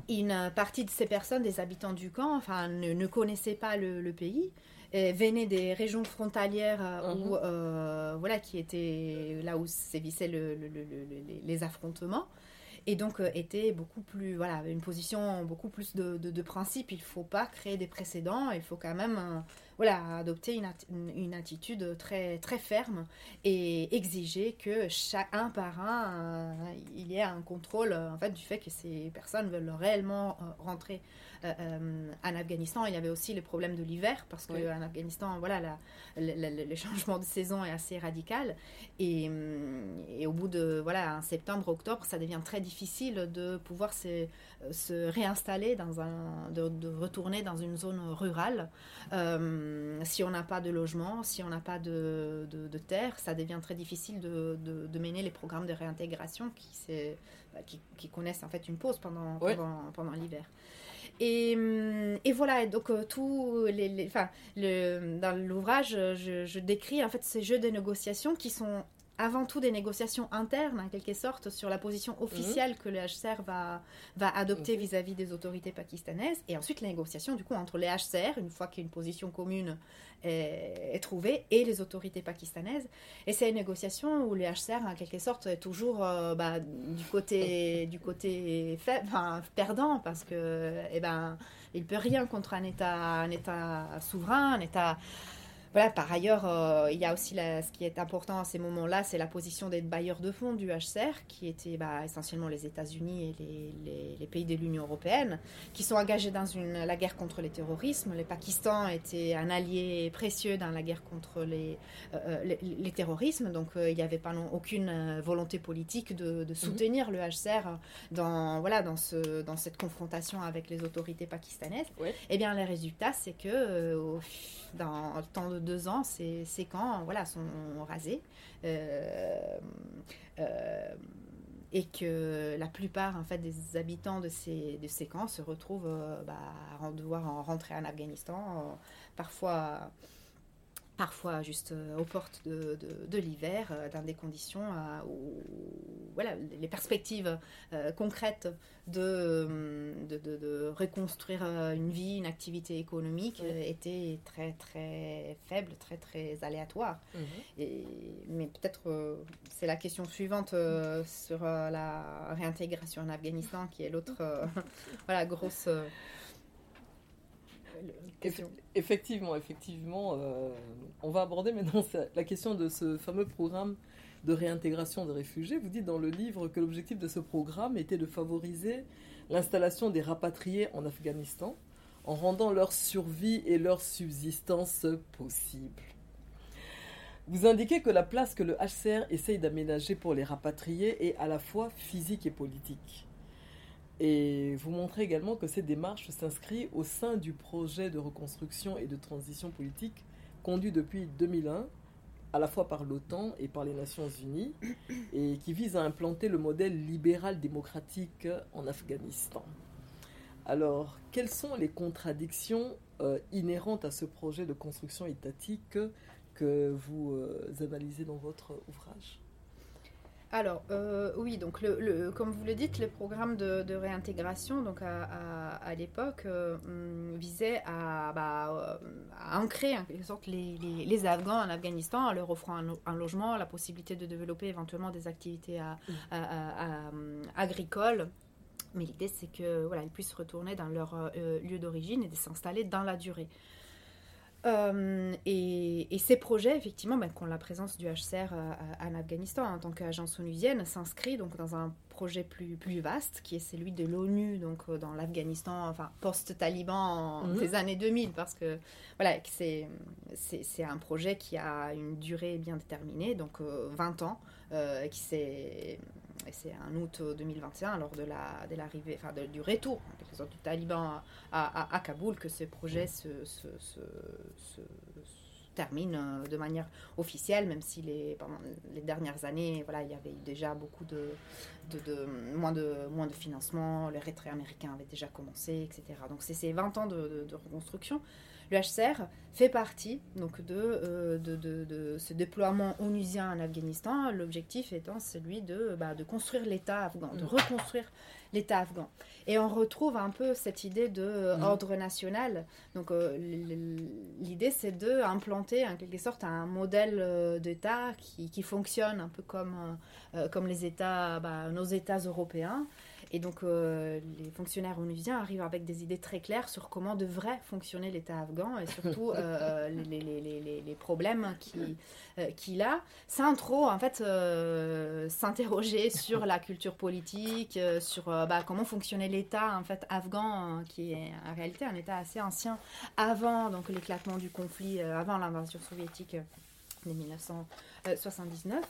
Une partie de ces personnes, des habitants du camp, enfin, ne, connaissaient pas le, pays, et venaient des régions frontalières euh, où, euh, voilà, qui étaient là où sévissaient les affrontements et donc euh, était beaucoup plus voilà une position beaucoup plus de, de, principe. Il faut pas créer des précédents. Il faut quand même euh, voilà adopter une, une, attitude très très ferme et exiger que chacun par un euh, il y ait un contrôle en fait du fait que ces personnes veulent réellement rentrer euh, euh, en Afghanistan, il y avait aussi le problème de l'hiver, parce qu'en en Afghanistan, voilà, le changement de saison est assez radical. Et, et, au bout de, voilà, en septembre, octobre, ça devient très difficile de pouvoir se, se réinstaller, dans un, de, retourner dans une zone rurale. Euh, si on n'a pas de logement, si on n'a pas de, de, terre, ça devient très difficile de, de, mener les programmes de réintégration qui, qui, qui, connaissent en fait une pause pendant, pendant, pendant l'hiver. Et, hum, et, voilà, donc euh, tout les, dans l'ouvrage, je, je, décris en fait ces jeux de négociation qui sont avant tout des négociations internes, en quelque sorte, sur la position mhm. officielle que le HCR va, va adopter vis-à-vis des autorités pakistanaises, et ensuite les négociations, du coup, entre les HCR, une fois qu'une position commune est, trouvée, et les autorités pakistanaises. Et c'est une négociation où les HCR, en quelque sorte, est toujours euh, bah, du côté, du côté perdant, parce que, eh ben, il peut rien contre un État, un État souverain, un État voilà, par ailleurs, euh, il y a aussi ce qui est important à ces moments-là, c'est la position des bailleurs de fonds du HCR, qui étaient bah, essentiellement les États-Unis et les, pays de l'Union européenne, qui sont engagés dans une, la guerre contre le terrorisme. Le Pakistan était un allié précieux dans la guerre contre les, euh, euh, les, terrorismes, donc il n'y avait pas non, aucune volonté politique de, mhm. soutenir le HCR dans, voilà, dans, ce, dans cette confrontation avec les autorités pakistanaises. Et eh bien, les résultats, c'est que dans le temps de deux ans, ces, camps voilà, sont rasés. Euh, euh, et que la plupart en fait des habitants de ces, camps se retrouvent bah, à devoir rentrer en Afghanistan, parfois parfois juste euh, aux portes de, de, l'hiver, euh, dans des conditions euh, où voilà, les perspectives concrètes de, de, reconstruire une vie, une activité économique étaient très très faibles, très très aléatoires. Mhm. Et, mais peut-être c'est la question suivante sur la réintégration en Afghanistan qui est l'autre <laughs> voilà, grosse Effectivement, effectivement. Euh, on va aborder maintenant la question de ce fameux programme de réintégration des réfugiés. Vous dites dans le livre que l'objectif de ce programme était de favoriser l'installation des rapatriés en Afghanistan en rendant leur survie et leur subsistance possible. Vous indiquez que la place que le HCR essaye d'aménager pour les rapatriés est à la fois physique et politique. Et vous montrez également que cette démarche s'inscrit au sein du projet de reconstruction et de transition politique conduit depuis 2001, à la fois par l'OTAN et par les Nations Unies, <coughs> et qui vise à implanter le modèle libéral démocratique en Afghanistan. Alors, quelles sont les contradictions euh, inhérentes à ce projet de construction étatique que vous euh, analysez dans votre ouvrage? Alors, euh, oui, donc le, comme vous le dites, le programme de, réintégration, donc à, l'époque, euh, hum, visait à, bah, à, ancrer en quelque sorte les, Afghans en Afghanistan en leur offrant un, logement, la possibilité de développer éventuellement des activités hum, agricoles. Mais l'idée, c'est que voilà, ils puissent retourner dans leur euh, lieu d'origine et de s'installer dans la durée. Euh, et, ces projets, effectivement, ben, la présence du HCR euh, en Afghanistan en tant qu'agence onusienne, s'inscrit donc dans un projet plus, plus vaste, qui est celui de l'ONU, donc euh, dans l'Afghanistan, enfin post-Taliban des mhm. années 2000, parce que voilà, c'est, c'est, un projet qui a une durée bien déterminée, donc 20 ans, qui s'est c'est en août 2021, lors de, la, de l'arrivée, enfin du retour du taliban à, à, Kaboul, que ce projet se, se, se, termine euh, de manière officielle, même si les, pendant les dernières années, voilà, il y avait déjà beaucoup de, de, moins, de moins de financement, les retraits américains avaient déjà commencé, etc. Donc c'est ces 20 ans de, de reconstruction. Le HCR fait partie donc de, euh, de, de, ce déploiement onusien en Afghanistan, l'objectif étant celui de, bah, de construire l'État afghan, de mm. reconstruire l'État afghan. Et on retrouve un peu cette idée de euh, mm. ordre national. Donc euh, l'idée c'est de implanter en quelque sorte un modèle d'État qui, qui, fonctionne un peu comme, comme les États, bah, nos États européens. Et donc, euh, les fonctionnaires onusiens arrivent avec des idées très claires sur comment devrait fonctionner l'État afghan et surtout <laughs> euh, les, les, les, les, problèmes euh, qu'il a, sans trop, en fait, s'interroger <laughs> sur la culture politique, sur bah, comment fonctionnait l'État, en fait, afghan, qui est en réalité un État assez ancien avant donc l'éclatement du conflit, avant l'invasion soviétique de 1979.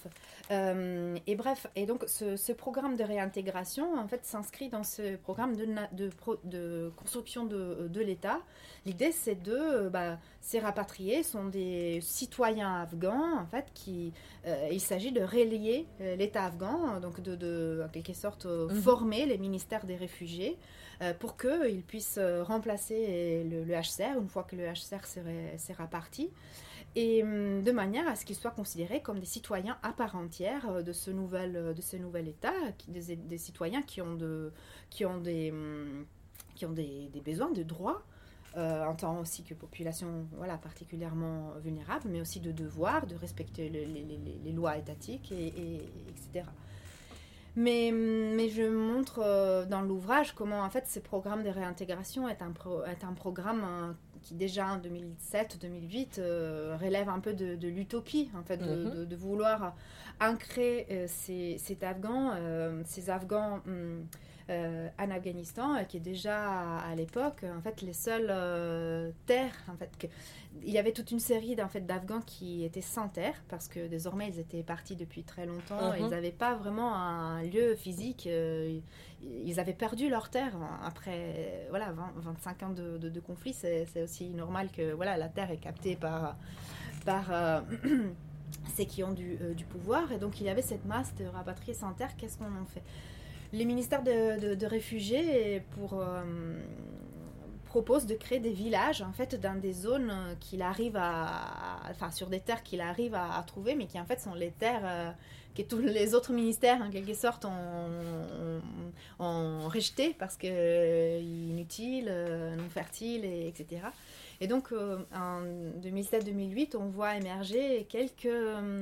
Euh, et bref, et donc ce, programme de réintégration, en fait, s'inscrit dans ce programme de, de, de construction de, de l'État. L'idée, c'est de, bah, ces rapatriés sont des citoyens afghans, en fait, qui, euh, il s'agit de relier euh, l'État afghan, donc de, de, en quelque sorte, mhm. former les ministères des réfugiés pour qu'ils puissent remplacer le, le, HCR une fois que le HCR sera parti et hum, de manière à ce qu'ils soient considérés comme des citoyens à part entière euh, de ce nouvel, euh, de ce nouvel État, des, des citoyens qui ont, de, qui ont, des, hum, qui ont des, des besoins, de droits, euh, en tant aussi que population voilà, particulièrement vulnérable, mais aussi de devoirs, de respecter les, lois étatiques, et, etc. Mais, hum, mais, je montre dans l'ouvrage comment en fait ce programme de réintégration est un, est un programme qui déjà en 2007-2008 euh, relève un peu de, l'utopie, en fait, de, mhm. vouloir ancrer euh, ces, cet Afghan, euh, ces Afghans hum, en Afghanistan, qui est déjà à, l'époque, en fait, les seules terres, en fait, que, il y avait toute une série d'en fait, d'Afghans qui étaient sans terre, parce que désormais, ils étaient partis depuis très longtemps, ils n'avaient mhm. pas vraiment un lieu physique ils avaient perdu leur terre après voilà 25 ans de, de, conflit. C'est aussi normal que voilà la terre est captée par par euh, <clears throat> c'est qui ont du, du, pouvoir. Et donc il y avait cette masse de rapatriés sans terre. Qu'est-ce qu'on en fait? Les ministères de, réfugiés, pour propose de créer des villages en fait dans des zones qu'il arrive à, enfin sur des terres qu'il arrive à, trouver, mais qui en fait sont les terres euh, que tous les autres ministères en quelque sorte ont, rejetées parce que euh, inutiles, euh, non fertiles, et, etc. Et donc en 2007-2008, on voit émerger quelques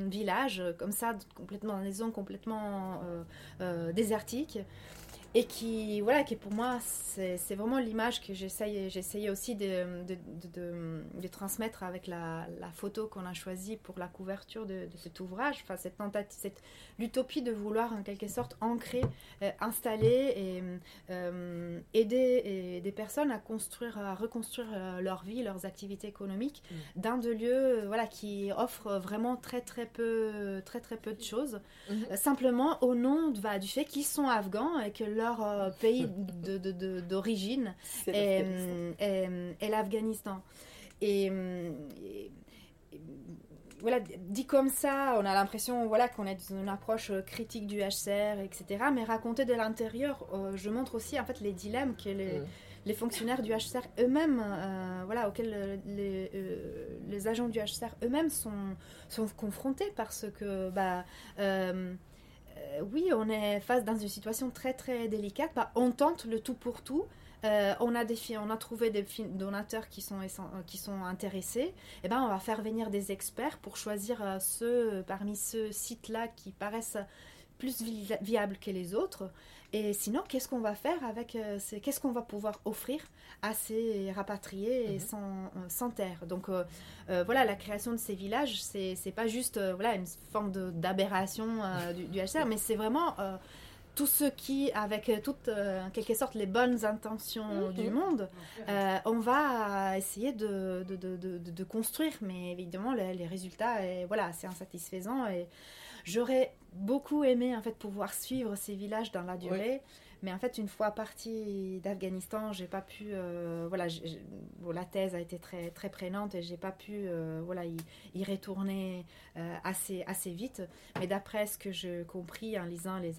villages comme ça, complètement dans des zones complètement désertiques et qui voilà qui pour moi c'est vraiment l'image que j'essayais aussi de, de, de, de, transmettre avec la, la photo qu'on a choisie pour la couverture de, cet ouvrage enfin cette tentative cette l'utopie de vouloir en quelque sorte ancrer euh, installer et euh, aider des personnes à construire à reconstruire euh, leur vie leurs activités économiques mm. dans des lieux voilà qui offrent vraiment très très peu très très peu de choses mm-hmm. simplement au nom bah, du fait qu'ils sont afghans et que leur euh, pays d'origine <laughs> est, l'Afghanistan. Et, voilà, dit comme ça, on a l'impression voilà, qu'on est dans une approche critique du HCR, etc. Mais raconté de l'intérieur, euh, je montre aussi en fait les dilemmes que les, mm. les fonctionnaires du HCR eux-mêmes, euh, voilà, auxquels les, les, agents du HCR eux-mêmes sont, sont confrontés parce que bah, euh, oui, on est face dans une situation très très délicate. Bah, on tente le tout pour tout. Euh, on, a des, on a trouvé des donateurs qui sont, qui sont intéressés. Et eh ben, on va faire venir des experts pour choisir euh, ceux parmi ceux sites-là qui paraissent plus viables que les autres. Et sinon, qu'est-ce qu'on va faire avec euh, Qu'est-ce qu'on va pouvoir offrir à ces rapatriés mhm. sans, euh, sans, terre? Donc euh, voilà, la création de ces villages, c'est pas juste voilà, une forme d'aberration <laughs> du, du, HCR, mais c'est vraiment tous ceux qui, avec toutes, en quelque sorte, les bonnes intentions mhm. du monde, on va essayer de, de, de, de, construire, mais évidemment, les, les résultats, et, voilà, c'est insatisfaisant. Et j'aurais beaucoup aimé en fait pouvoir suivre ces villages dans la durée. Mais en fait, une fois partie d'Afghanistan, j'ai pas pu. Euh, voilà, la thèse a été très très prenante et j'ai pas pu euh, voilà y, retourner euh, assez assez vite. Mais d'après ce que j'ai compris en lisant les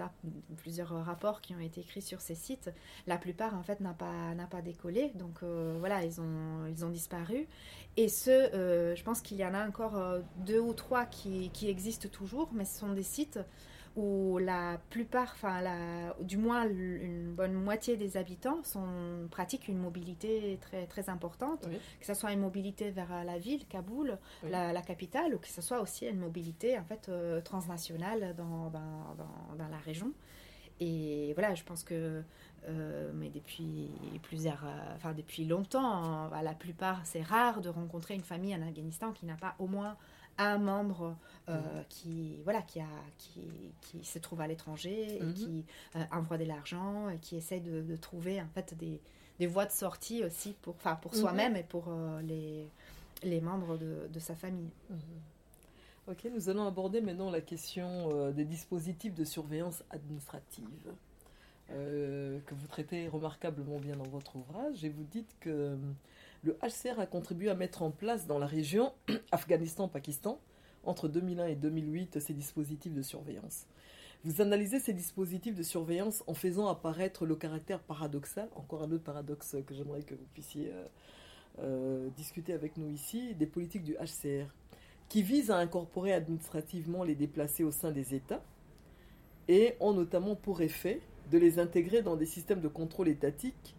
plusieurs rapports qui ont été écrits sur ces sites, la plupart en fait n'a pas pas décollé. Donc voilà, ils ont ils ont disparu. Et ce, je pense qu'il y en a encore deux ou trois qui, qui existent toujours, mais ce sont des sites où la plupart, enfin la, du moins une bonne moitié des habitants sont, pratiquent une mobilité très, très importante, que ce soit une mobilité vers la ville, Kaboul, la, capitale, ou que ce soit aussi une mobilité en fait euh, transnationale dans, dans, dans, la région. Et voilà, je pense que euh, mais depuis plusieurs, euh, enfin depuis longtemps, la plupart, c'est rare de rencontrer une famille en Afghanistan qui n'a pas au moins un membre euh, mhm. qui, voilà, qui, a, qui, qui se trouve à l'étranger et mhm. qui euh, envoie de l'argent et qui essaie de, trouver en fait des, des, voies de sortie aussi pour, pour mhm. soi-même et pour euh, les, les membres de, de sa famille. Ok, nous allons aborder maintenant la question des dispositifs de surveillance administrative. Que vous traitez remarquablement bien dans votre ouvrage, et vous dites que le HCR a contribué à mettre en place dans la région <clears throat> Afghanistan-Pakistan entre 2001 et 2008 ces dispositifs de surveillance. Vous analysez ces dispositifs de surveillance en faisant apparaître le caractère paradoxal, encore un autre paradoxe que j'aimerais que vous puissiez euh, euh, discuter avec nous ici, des politiques du HCR, qui visent à incorporer administrativement les déplacés au sein des États et ont notamment pour effet de les intégrer dans des systèmes de contrôle étatique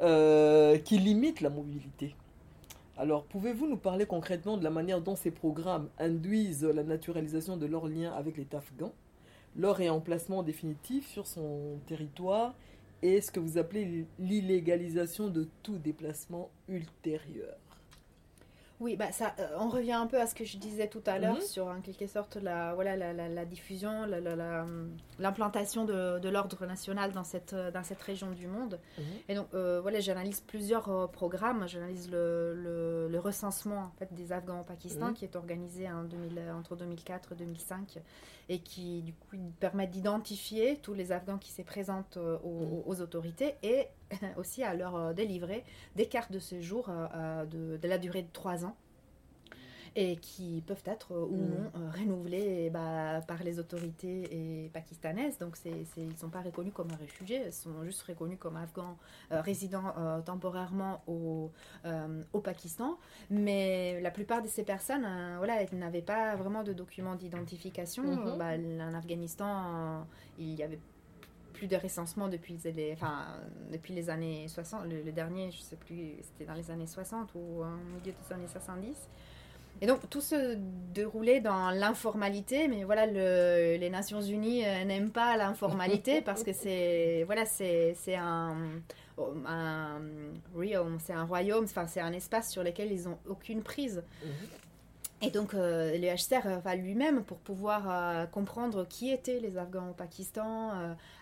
euh, qui limitent la mobilité. Alors, pouvez-vous nous parler concrètement de la manière dont ces programmes induisent la naturalisation de leur lien avec l'État afghan, leur réemplacement définitif sur son territoire et ce que vous appelez l'illégalisation de tout déplacement ultérieur? Oui, bah ça, euh, on revient un peu à ce que je disais tout à l'heure mhm. sur en quelque sorte la, voilà, la, la, diffusion, l'implantation de, de l'ordre national dans cette, dans cette région du monde. Mhm. Et donc, euh, voilà, j'analyse plusieurs euh, programmes. J'analyse le, le, recensement en fait, des Afghans au Pakistan mhm. qui est organisé en 2000, entre 2004 et 2005 et qui du coup permet d'identifier tous les Afghans qui se présentent aux, aux, autorités et <laughs> aussi à leur délivrer des cartes de séjour de, de la durée de trois ans et qui peuvent être euh, ou non euh, renouvelés bah, par les autorités pakistanaises. Donc c'est, ils ne sont pas reconnus comme réfugiés, ils sont juste reconnus comme afghans résidant temporairement au, au Pakistan. Mais la plupart de ces personnes, voilà, n'avaient pas vraiment de documents d'identification. Mm-hmm. Bah, en Afghanistan, il y avait plus de recensement depuis les, enfin, depuis les années 60. Le, dernier, je ne sais plus, c'était dans les années 60 ou au milieu des années 70. Et donc, tout se déroulait dans l'informalité, mais voilà, le, les Nations Unies euh, n'aiment pas l'informalité <laughs> parce que c'est voilà, c'est un, un realm, c'est un royaume, enfin, c'est un espace sur lequel ils n'ont aucune prise. Mhm. Et donc, euh, le HCR va lui-même, pour pouvoir euh, comprendre qui étaient les Afghans au Pakistan,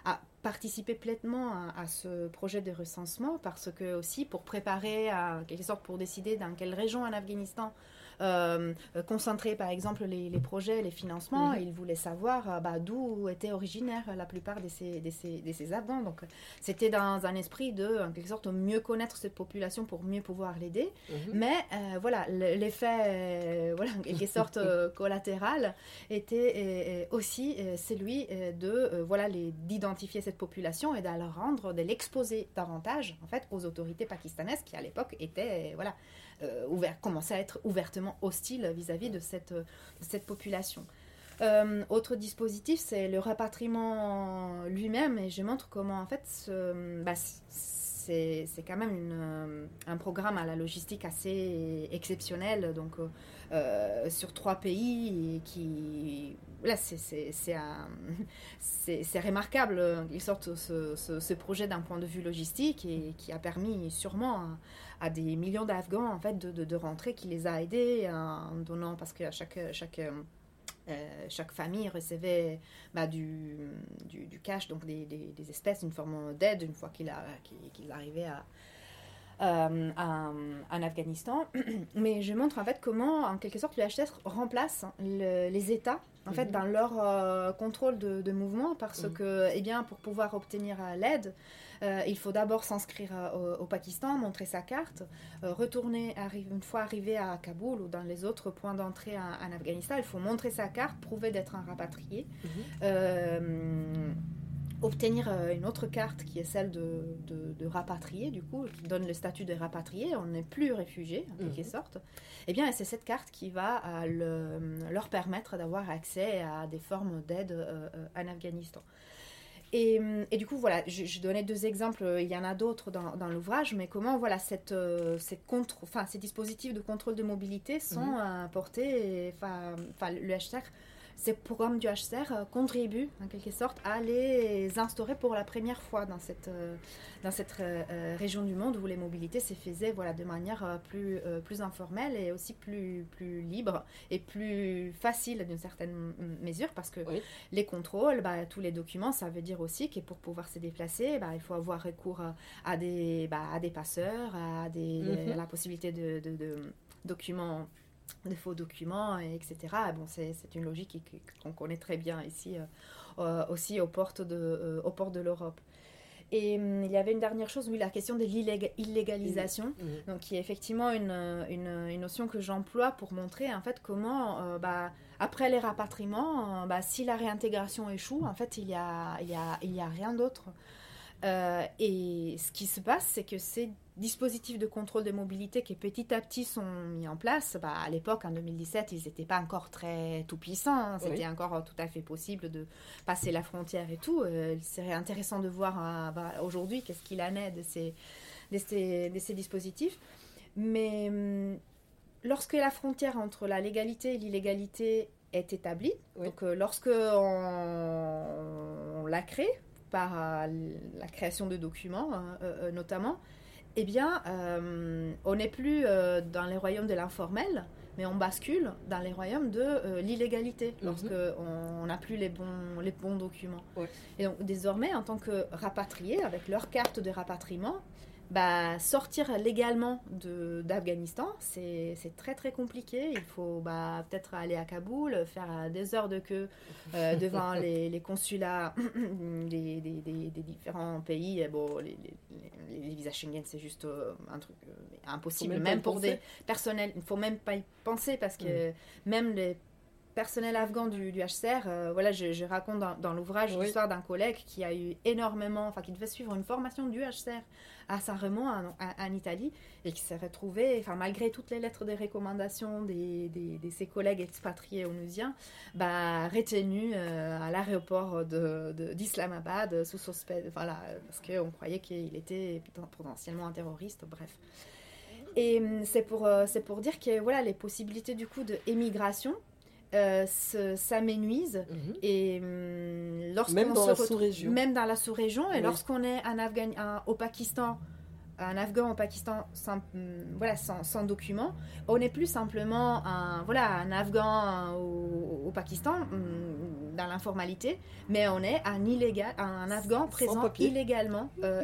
a participé pleinement à, ce projet de recensement, parce que aussi pour préparer, à, quelque sorte, pour décider dans quelle région en Afghanistan euh, concentrer par exemple les, projets, les financements. Mhm. Il voulait savoir euh, bah, d'où étaient originaires la plupart de ces, de ces, de ces Afghans. Donc c'était dans un esprit de, en quelque sorte, mieux connaître cette population pour mieux pouvoir l'aider. Mhm. Mais euh, voilà, l'effet, voilà, en quelque sorte <laughs> collatéral était aussi celui de, voilà, d'identifier cette population et de la rendre, de l'exposer davantage en fait aux autorités pakistanaises qui à l'époque étaient, voilà, euh, commençait à être ouvertement hostile vis-à-vis de, cette, cette population. Euh, autre dispositif, c'est le rapatriement lui-même, et je montre comment en fait bah, c'est, quand même un programme à la logistique assez exceptionnel, donc euh, sur trois pays qui là c'est, remarquable, ils sortent ce, ce, projet d'un point de vue logistique et qui a permis sûrement à des millions d'Afghans en fait de, de, rentrer, qui les a aidés en donnant parce que chaque chaque euh, chaque famille recevait bah, du, du, cash, donc des, espèces, une forme d'aide une fois qu'il qu à, euh, en, Afghanistan. <clears throat> Mais je montre en fait comment, en quelque sorte, le HTS remplace les États en fait, mhm. dans leur euh, contrôle de, de, mouvement, parce mhm. que, eh bien, pour pouvoir obtenir l'aide, euh, il faut d'abord s'inscrire euh, au, Pakistan, montrer sa carte, euh, retourner, une fois arrivé à Kaboul ou dans les autres points d'entrée en, Afghanistan, il faut montrer sa carte, prouver d'être un rapatrié. Mhm. Obtenir une autre carte qui est celle de, de, rapatrié, du coup, qui donne le statut de rapatrié, on n'est plus réfugié, en quelque mhm. sorte, eh bien, c'est cette carte qui va leur permettre d'avoir accès à des formes d'aide en Afghanistan. Et, du coup, voilà, je, donnais deux exemples, il y en a d'autres dans, dans l'ouvrage, mais comment voilà, cette, euh, cette contre, enfin, ces dispositifs de contrôle de mobilité sont mhm. portés, enfin, le hashtag ces programmes du HCR euh, contribuent en quelque sorte à les instaurer pour la première fois dans cette, euh, dans cette euh, région du monde où les mobilités se faisaient voilà, de manière plus, plus informelle et aussi plus, plus libre et plus facile d'une certaine mesure parce que les contrôles, bah, tous les documents, ça veut dire aussi que pour pouvoir se déplacer, bah, il faut avoir recours à, des, bah, à des passeurs, à, des, mhm. la possibilité de, de, de documents des faux documents, etc. Bon, c'est une logique qu'on connaît très bien ici, euh, euh, aussi aux portes de, euh, aux portes de l'Europe. Et hum, il y avait une dernière chose, oui, la question de l'illégalisation, mmh. Mmh. donc qui est effectivement une, une, une notion que j'emploie pour montrer en fait comment, bah, après les rapatriements, bah, si la réintégration échoue, en fait, il n'y a, il y a, il y a rien d'autre. et ce qui se passe, c'est que c'est dispositifs de contrôle de mobilité qui petit à petit sont mis en place. Bah, à l'époque, en 2017, ils n'étaient pas encore très tout puissants. Hein. C'était encore euh, tout à fait possible de passer la frontière et tout. Euh, il serait intéressant de voir euh, bah, aujourd'hui qu'est-ce qu'il en est de ces, de ces, dispositifs. Mais hum, lorsque la frontière entre la légalité et l'illégalité est établie, donc lorsque on, la crée par la création de documents hein, notamment, eh bien, euh, on n'est plus euh, dans les royaumes de l'informel, mais on bascule dans les royaumes de euh, l'illégalité, mhm. lorsque on n'a plus les bons, les bons documents. Et donc, désormais, en tant que rapatriés, avec leur carte de rapatriement, bah, sortir légalement d'Afghanistan, c'est très très compliqué. Il faut bah, peut-être aller à Kaboul, faire des heures de queue euh, <laughs> devant les, consulats <clears throat> des, des, différents pays. Bon, les, les, visas Schengen, c'est juste euh, un truc euh, impossible, même, pour des personnels. Il ne faut même pas y penser parce que mm. même les personnel afghan du, HCR, euh, voilà, je, raconte dans, l'ouvrage l'histoire d'un collègue qui a eu énormément, enfin qui devait suivre une formation du HCR à Saint-Rémy en, Italie et qui s'est retrouvé, enfin malgré toutes les lettres de recommandation des, de ses collègues expatriés onusiens, bah, retenu euh, à l'aéroport d'Islamabad de, sous suspect, voilà, parce qu'on croyait qu'il était potentiellement un terroriste, bref. Et hum, c'est pour, euh, c'est pour dire que voilà, les possibilités du coup d'émigration euh, s'amenuisent. Mhm. Et hum, lorsqu'on même dans la sous-région. Même dans la sous-région. Et lorsqu'on est un Afghan, au Pakistan, un Afghan au Pakistan sans, hum, voilà, sans, sans, document, on n'est plus simplement un, voilà, un Afghan au, Pakistan hum, dans l'informalité, mais on est un, illégal, un Afghan présent illégalement euh,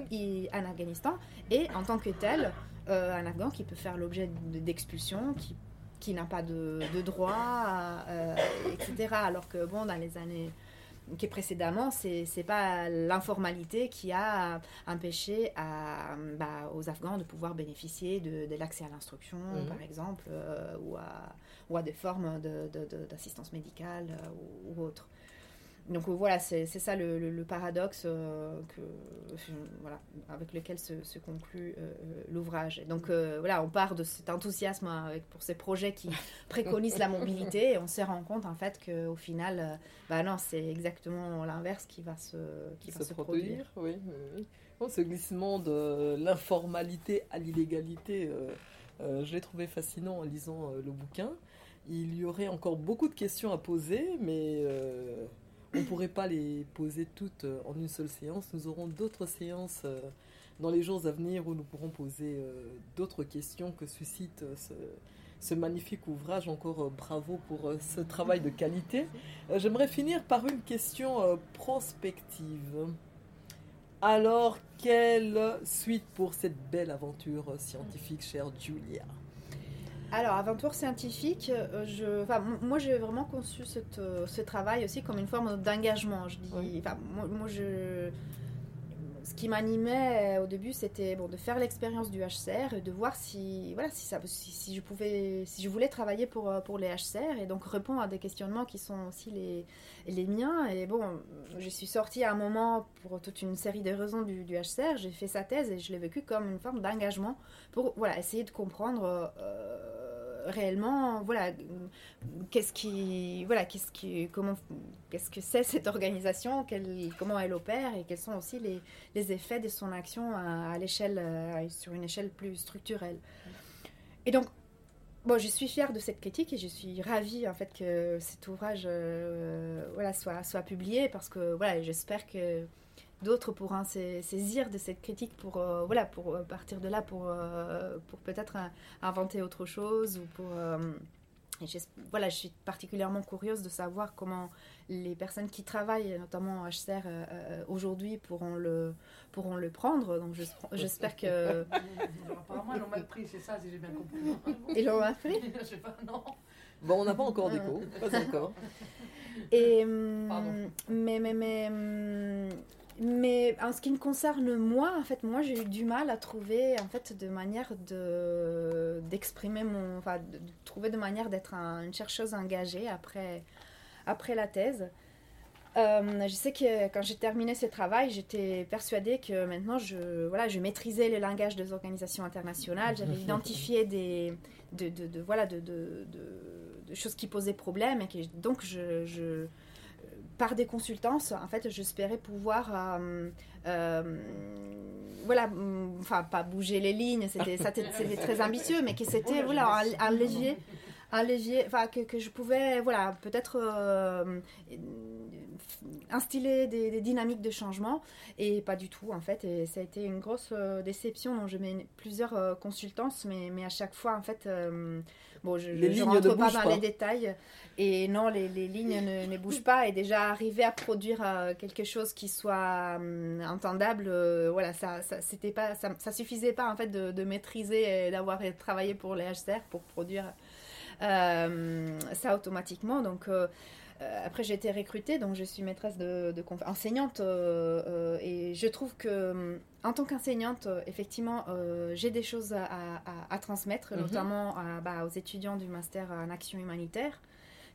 en Afghanistan et en tant que tel, euh, un Afghan qui peut faire l'objet d'expulsion, qui qui n'a pas de, de droit, euh, etc. Alors que, bon, dans les années qui précédemment, c'est n'est pas l'informalité qui a empêché à, bah, aux Afghans de pouvoir bénéficier de, l'accès à l'instruction, mhm. par exemple, euh, ou, à, ou à des formes d'assistance médicale euh, ou, ou autre donc euh, voilà, c'est ça le, paradoxe euh, que, voilà, avec lequel se, conclut euh, l'ouvrage. Donc voilà, on part de cet enthousiasme avec, pour ces projets qui <laughs> préconisent la mobilité et on se rend compte en fait qu'au final, bah non, c'est exactement l'inverse qui va se, qui va se, produire. Oui, ce glissement de l'informalité à l'illégalité, je l'ai trouvé fascinant en lisant le bouquin. Il y aurait encore beaucoup de questions à poser, mais on ne pourrait pas les poser toutes euh, en une seule séance. Nous aurons d'autres séances euh, dans les jours à venir où nous pourrons poser euh, d'autres questions que suscite ce, magnifique ouvrage. Encore bravo pour ce travail de qualité. J'aimerais finir par une question prospective. Alors, quelle suite pour cette belle aventure scientifique, chère Julia? Alors, aventure scientifique, euh, je, moi j'ai vraiment conçu cette, euh, ce travail aussi comme une forme d'engagement. Je dis, moi, je, ce qui m'animait euh, au début, c'était bon, de faire l'expérience du HCR et de voir si, voilà, si, ça, si, je pouvais, si je voulais travailler pour, pour les HCR et donc répondre à des questionnements qui sont aussi les, les miens. Et bon, je suis sortie à un moment pour toute une série de raisons du, HCR. J'ai fait sa thèse et je l'ai vécu comme une forme d'engagement pour voilà, essayer de comprendre réellement, voilà, qu'est-ce qui, voilà, qu'est-ce qui, comment, qu'est-ce que c'est cette organisation, comment elle opère et quels sont aussi les, les effets de son action à, l'échelle, euh, sur une échelle plus structurelle. Et donc, bon, je suis fière de cette critique et je suis ravie en fait que cet ouvrage, euh, voilà, soit, soit publié parce que voilà, j'espère que d'autres pourront saisir de cette critique pour, euh, voilà, pour euh, partir de là, pour, euh, pour peut-être inventer autre chose. Ou pour, voilà, je suis particulièrement curieuse de savoir comment les personnes qui travaillent, notamment en HCR, aujourd'hui pourront le, pourront le prendre. Donc j'espère que... Apparemment, <laughs> ils l'ont mal pris, c'est ça, si j'ai bien compris. Ils l'ont mal pris? <laughs> Je sais pas, non. Bon, on n'a pas encore d'écho, pas encore. Et, mais, mais, mais, hum, mais en ce qui me concerne moi, en fait, moi j'ai eu du mal à trouver en fait de manière de d'exprimer mon, enfin, de, trouver de manière d'être une chercheuse engagée après après la thèse. Euh, je sais que quand j'ai terminé ce travail, j'étais persuadée que maintenant je, voilà, je maîtrisais le langage des organisations internationales, <laughs> j'avais identifié des, de, de, de voilà, de, de, choses qui posaient problème et que donc je par des consultances, en fait, j'espérais pouvoir, euh, euh, voilà, enfin, pas bouger les lignes, c'était très ambitieux, mais que c'était, voilà, un, levier, un enfin, que, que, je pouvais, voilà, peut-être euh, instiller des, dynamiques de changement. Et pas du tout en fait. Et ça a été une grosse déception dont je mets plusieurs consultances mais, mais à chaque fois en fait bon je ne rentre pas dans les détails. Et non les, les lignes ne, ne, bougent pas. Et déjà arriver à produire quelque chose qui soit entendable voilà ça ça c'était pas ça, ça, suffisait pas en fait de, de maîtriser et d'avoir travaillé pour les HCR pour produire euh, ça automatiquement. Donc, euh, euh, après, j'ai été recrutée, donc je suis maîtresse de, enseignante, et je trouve que en tant qu'enseignante, effectivement, j'ai des choses à, transmettre, mhm. notamment bah, aux étudiants du master en action humanitaire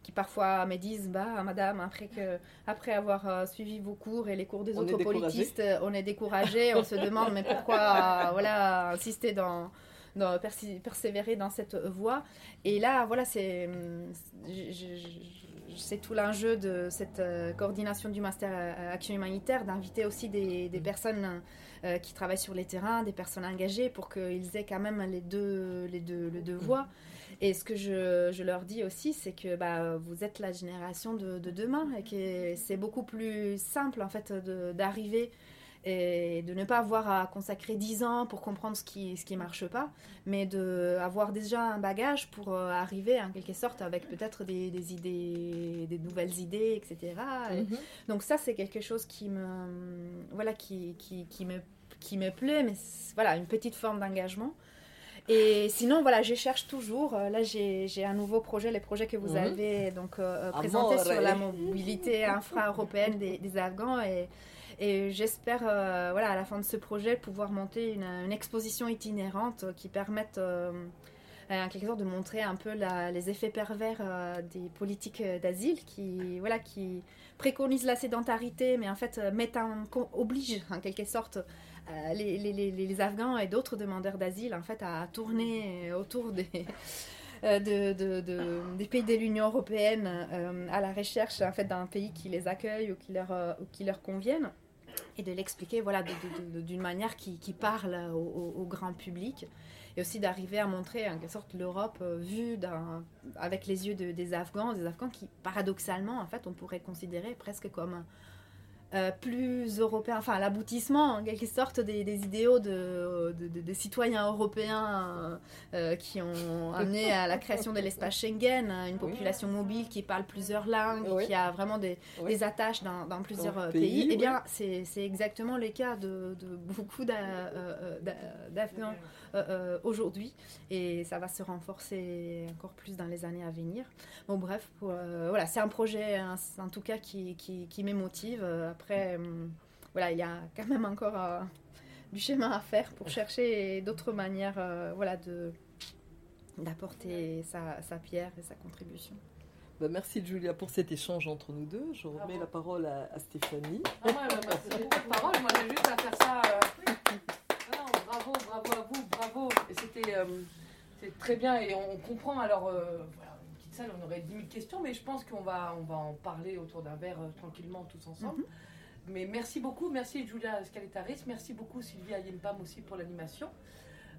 qui parfois me disent bah madame après que après avoir suivi vos cours et les cours des autres politistes on est découragé on se demande mais pourquoi voilà insister dans persévérer dans cette voie. Et là, voilà, c'est c'est tout l'enjeu de cette euh, coordination du master action humanitaire, d'inviter aussi des, des personnes euh, qui travaillent sur les terrains, des personnes engagées, pour qu'ils aient quand même les deux, les deux, les deux voies. Et ce que je, je leur dis aussi, c'est que bah, vous êtes la génération de, de demain et que c'est beaucoup plus simple en fait d'arriver et de ne pas avoir à consacrer 10 ans pour comprendre ce qui ce qui marche pas, mais d'avoir déjà un bagage pour euh, arriver en quelque sorte avec peut-être des, des, idées, des nouvelles idées, etc. Mhm. donc ça c'est quelque chose qui me voilà qui, qui, qui, me qui me plaît, mais voilà une petite forme d'engagement. Et sinon, voilà, je cherche toujours. Euh, là, j'ai un nouveau projet, les projets que vous mhm. avez donc euh, présentés sur la mobilité infra-européenne des, des, Afghans. Et et j'espère, euh, voilà, à la fin de ce projet, pouvoir monter une, exposition itinérante qui permette, euh, en quelque sorte, de montrer un peu les effets pervers euh, des politiques d'asile qui, voilà, qui préconisent la sédentarité, mais en fait mettent obligent en quelque sorte les, Afghans et d'autres demandeurs d'asile en fait à tourner autour des de, de, de, des pays de l'Union européenne à la recherche en fait d'un pays qui les accueille ou qui leur, ou qui leur convienne et de l'expliquer voilà, d'une manière qui, qui parle au, grand public. Et aussi d'arriver à montrer en quelque sorte l'Europe euh, vue avec les yeux des Afghans, des Afghans qui paradoxalement en fait on pourrait considérer presque comme euh, plus européen, enfin l'aboutissement en quelque sorte des, des idéaux de, de, citoyens européens euh, qui ont <laughs> amené à la création de l'espace Schengen, une population mobile qui parle plusieurs langues, qui a vraiment des, des attaches dans, dans plusieurs euh, pays. Eh bien, c'est exactement le cas de, beaucoup d'Afghans aujourd'hui et ça va se renforcer encore plus dans les années à venir. Bon, bref, voilà, c'est un projet en, tout cas qui, qui, qui m'émotive après, euh, voilà, il y a quand même encore euh, du chemin à faire pour chercher d'autres manières euh, voilà, de, d'apporter sa, sa, pierre et sa contribution. Bah merci Julia pour cet échange entre nous deux. Je remets la parole à, Stéphanie. Ah ouais, bah, de parole, moi j'ai juste à faire ça. Ah <laughs> bravo, bravo à vous, bravo. Et c'était très bien et on comprend. Alors, voilà, une petite salle, on aurait 10 000 questions, mais je pense qu'on va, on va en parler autour d'un verre tranquillement tous ensemble. Mhm. Mais merci beaucoup, merci Julia Scaletaris, merci beaucoup Sylvia Yempam aussi pour l'animation.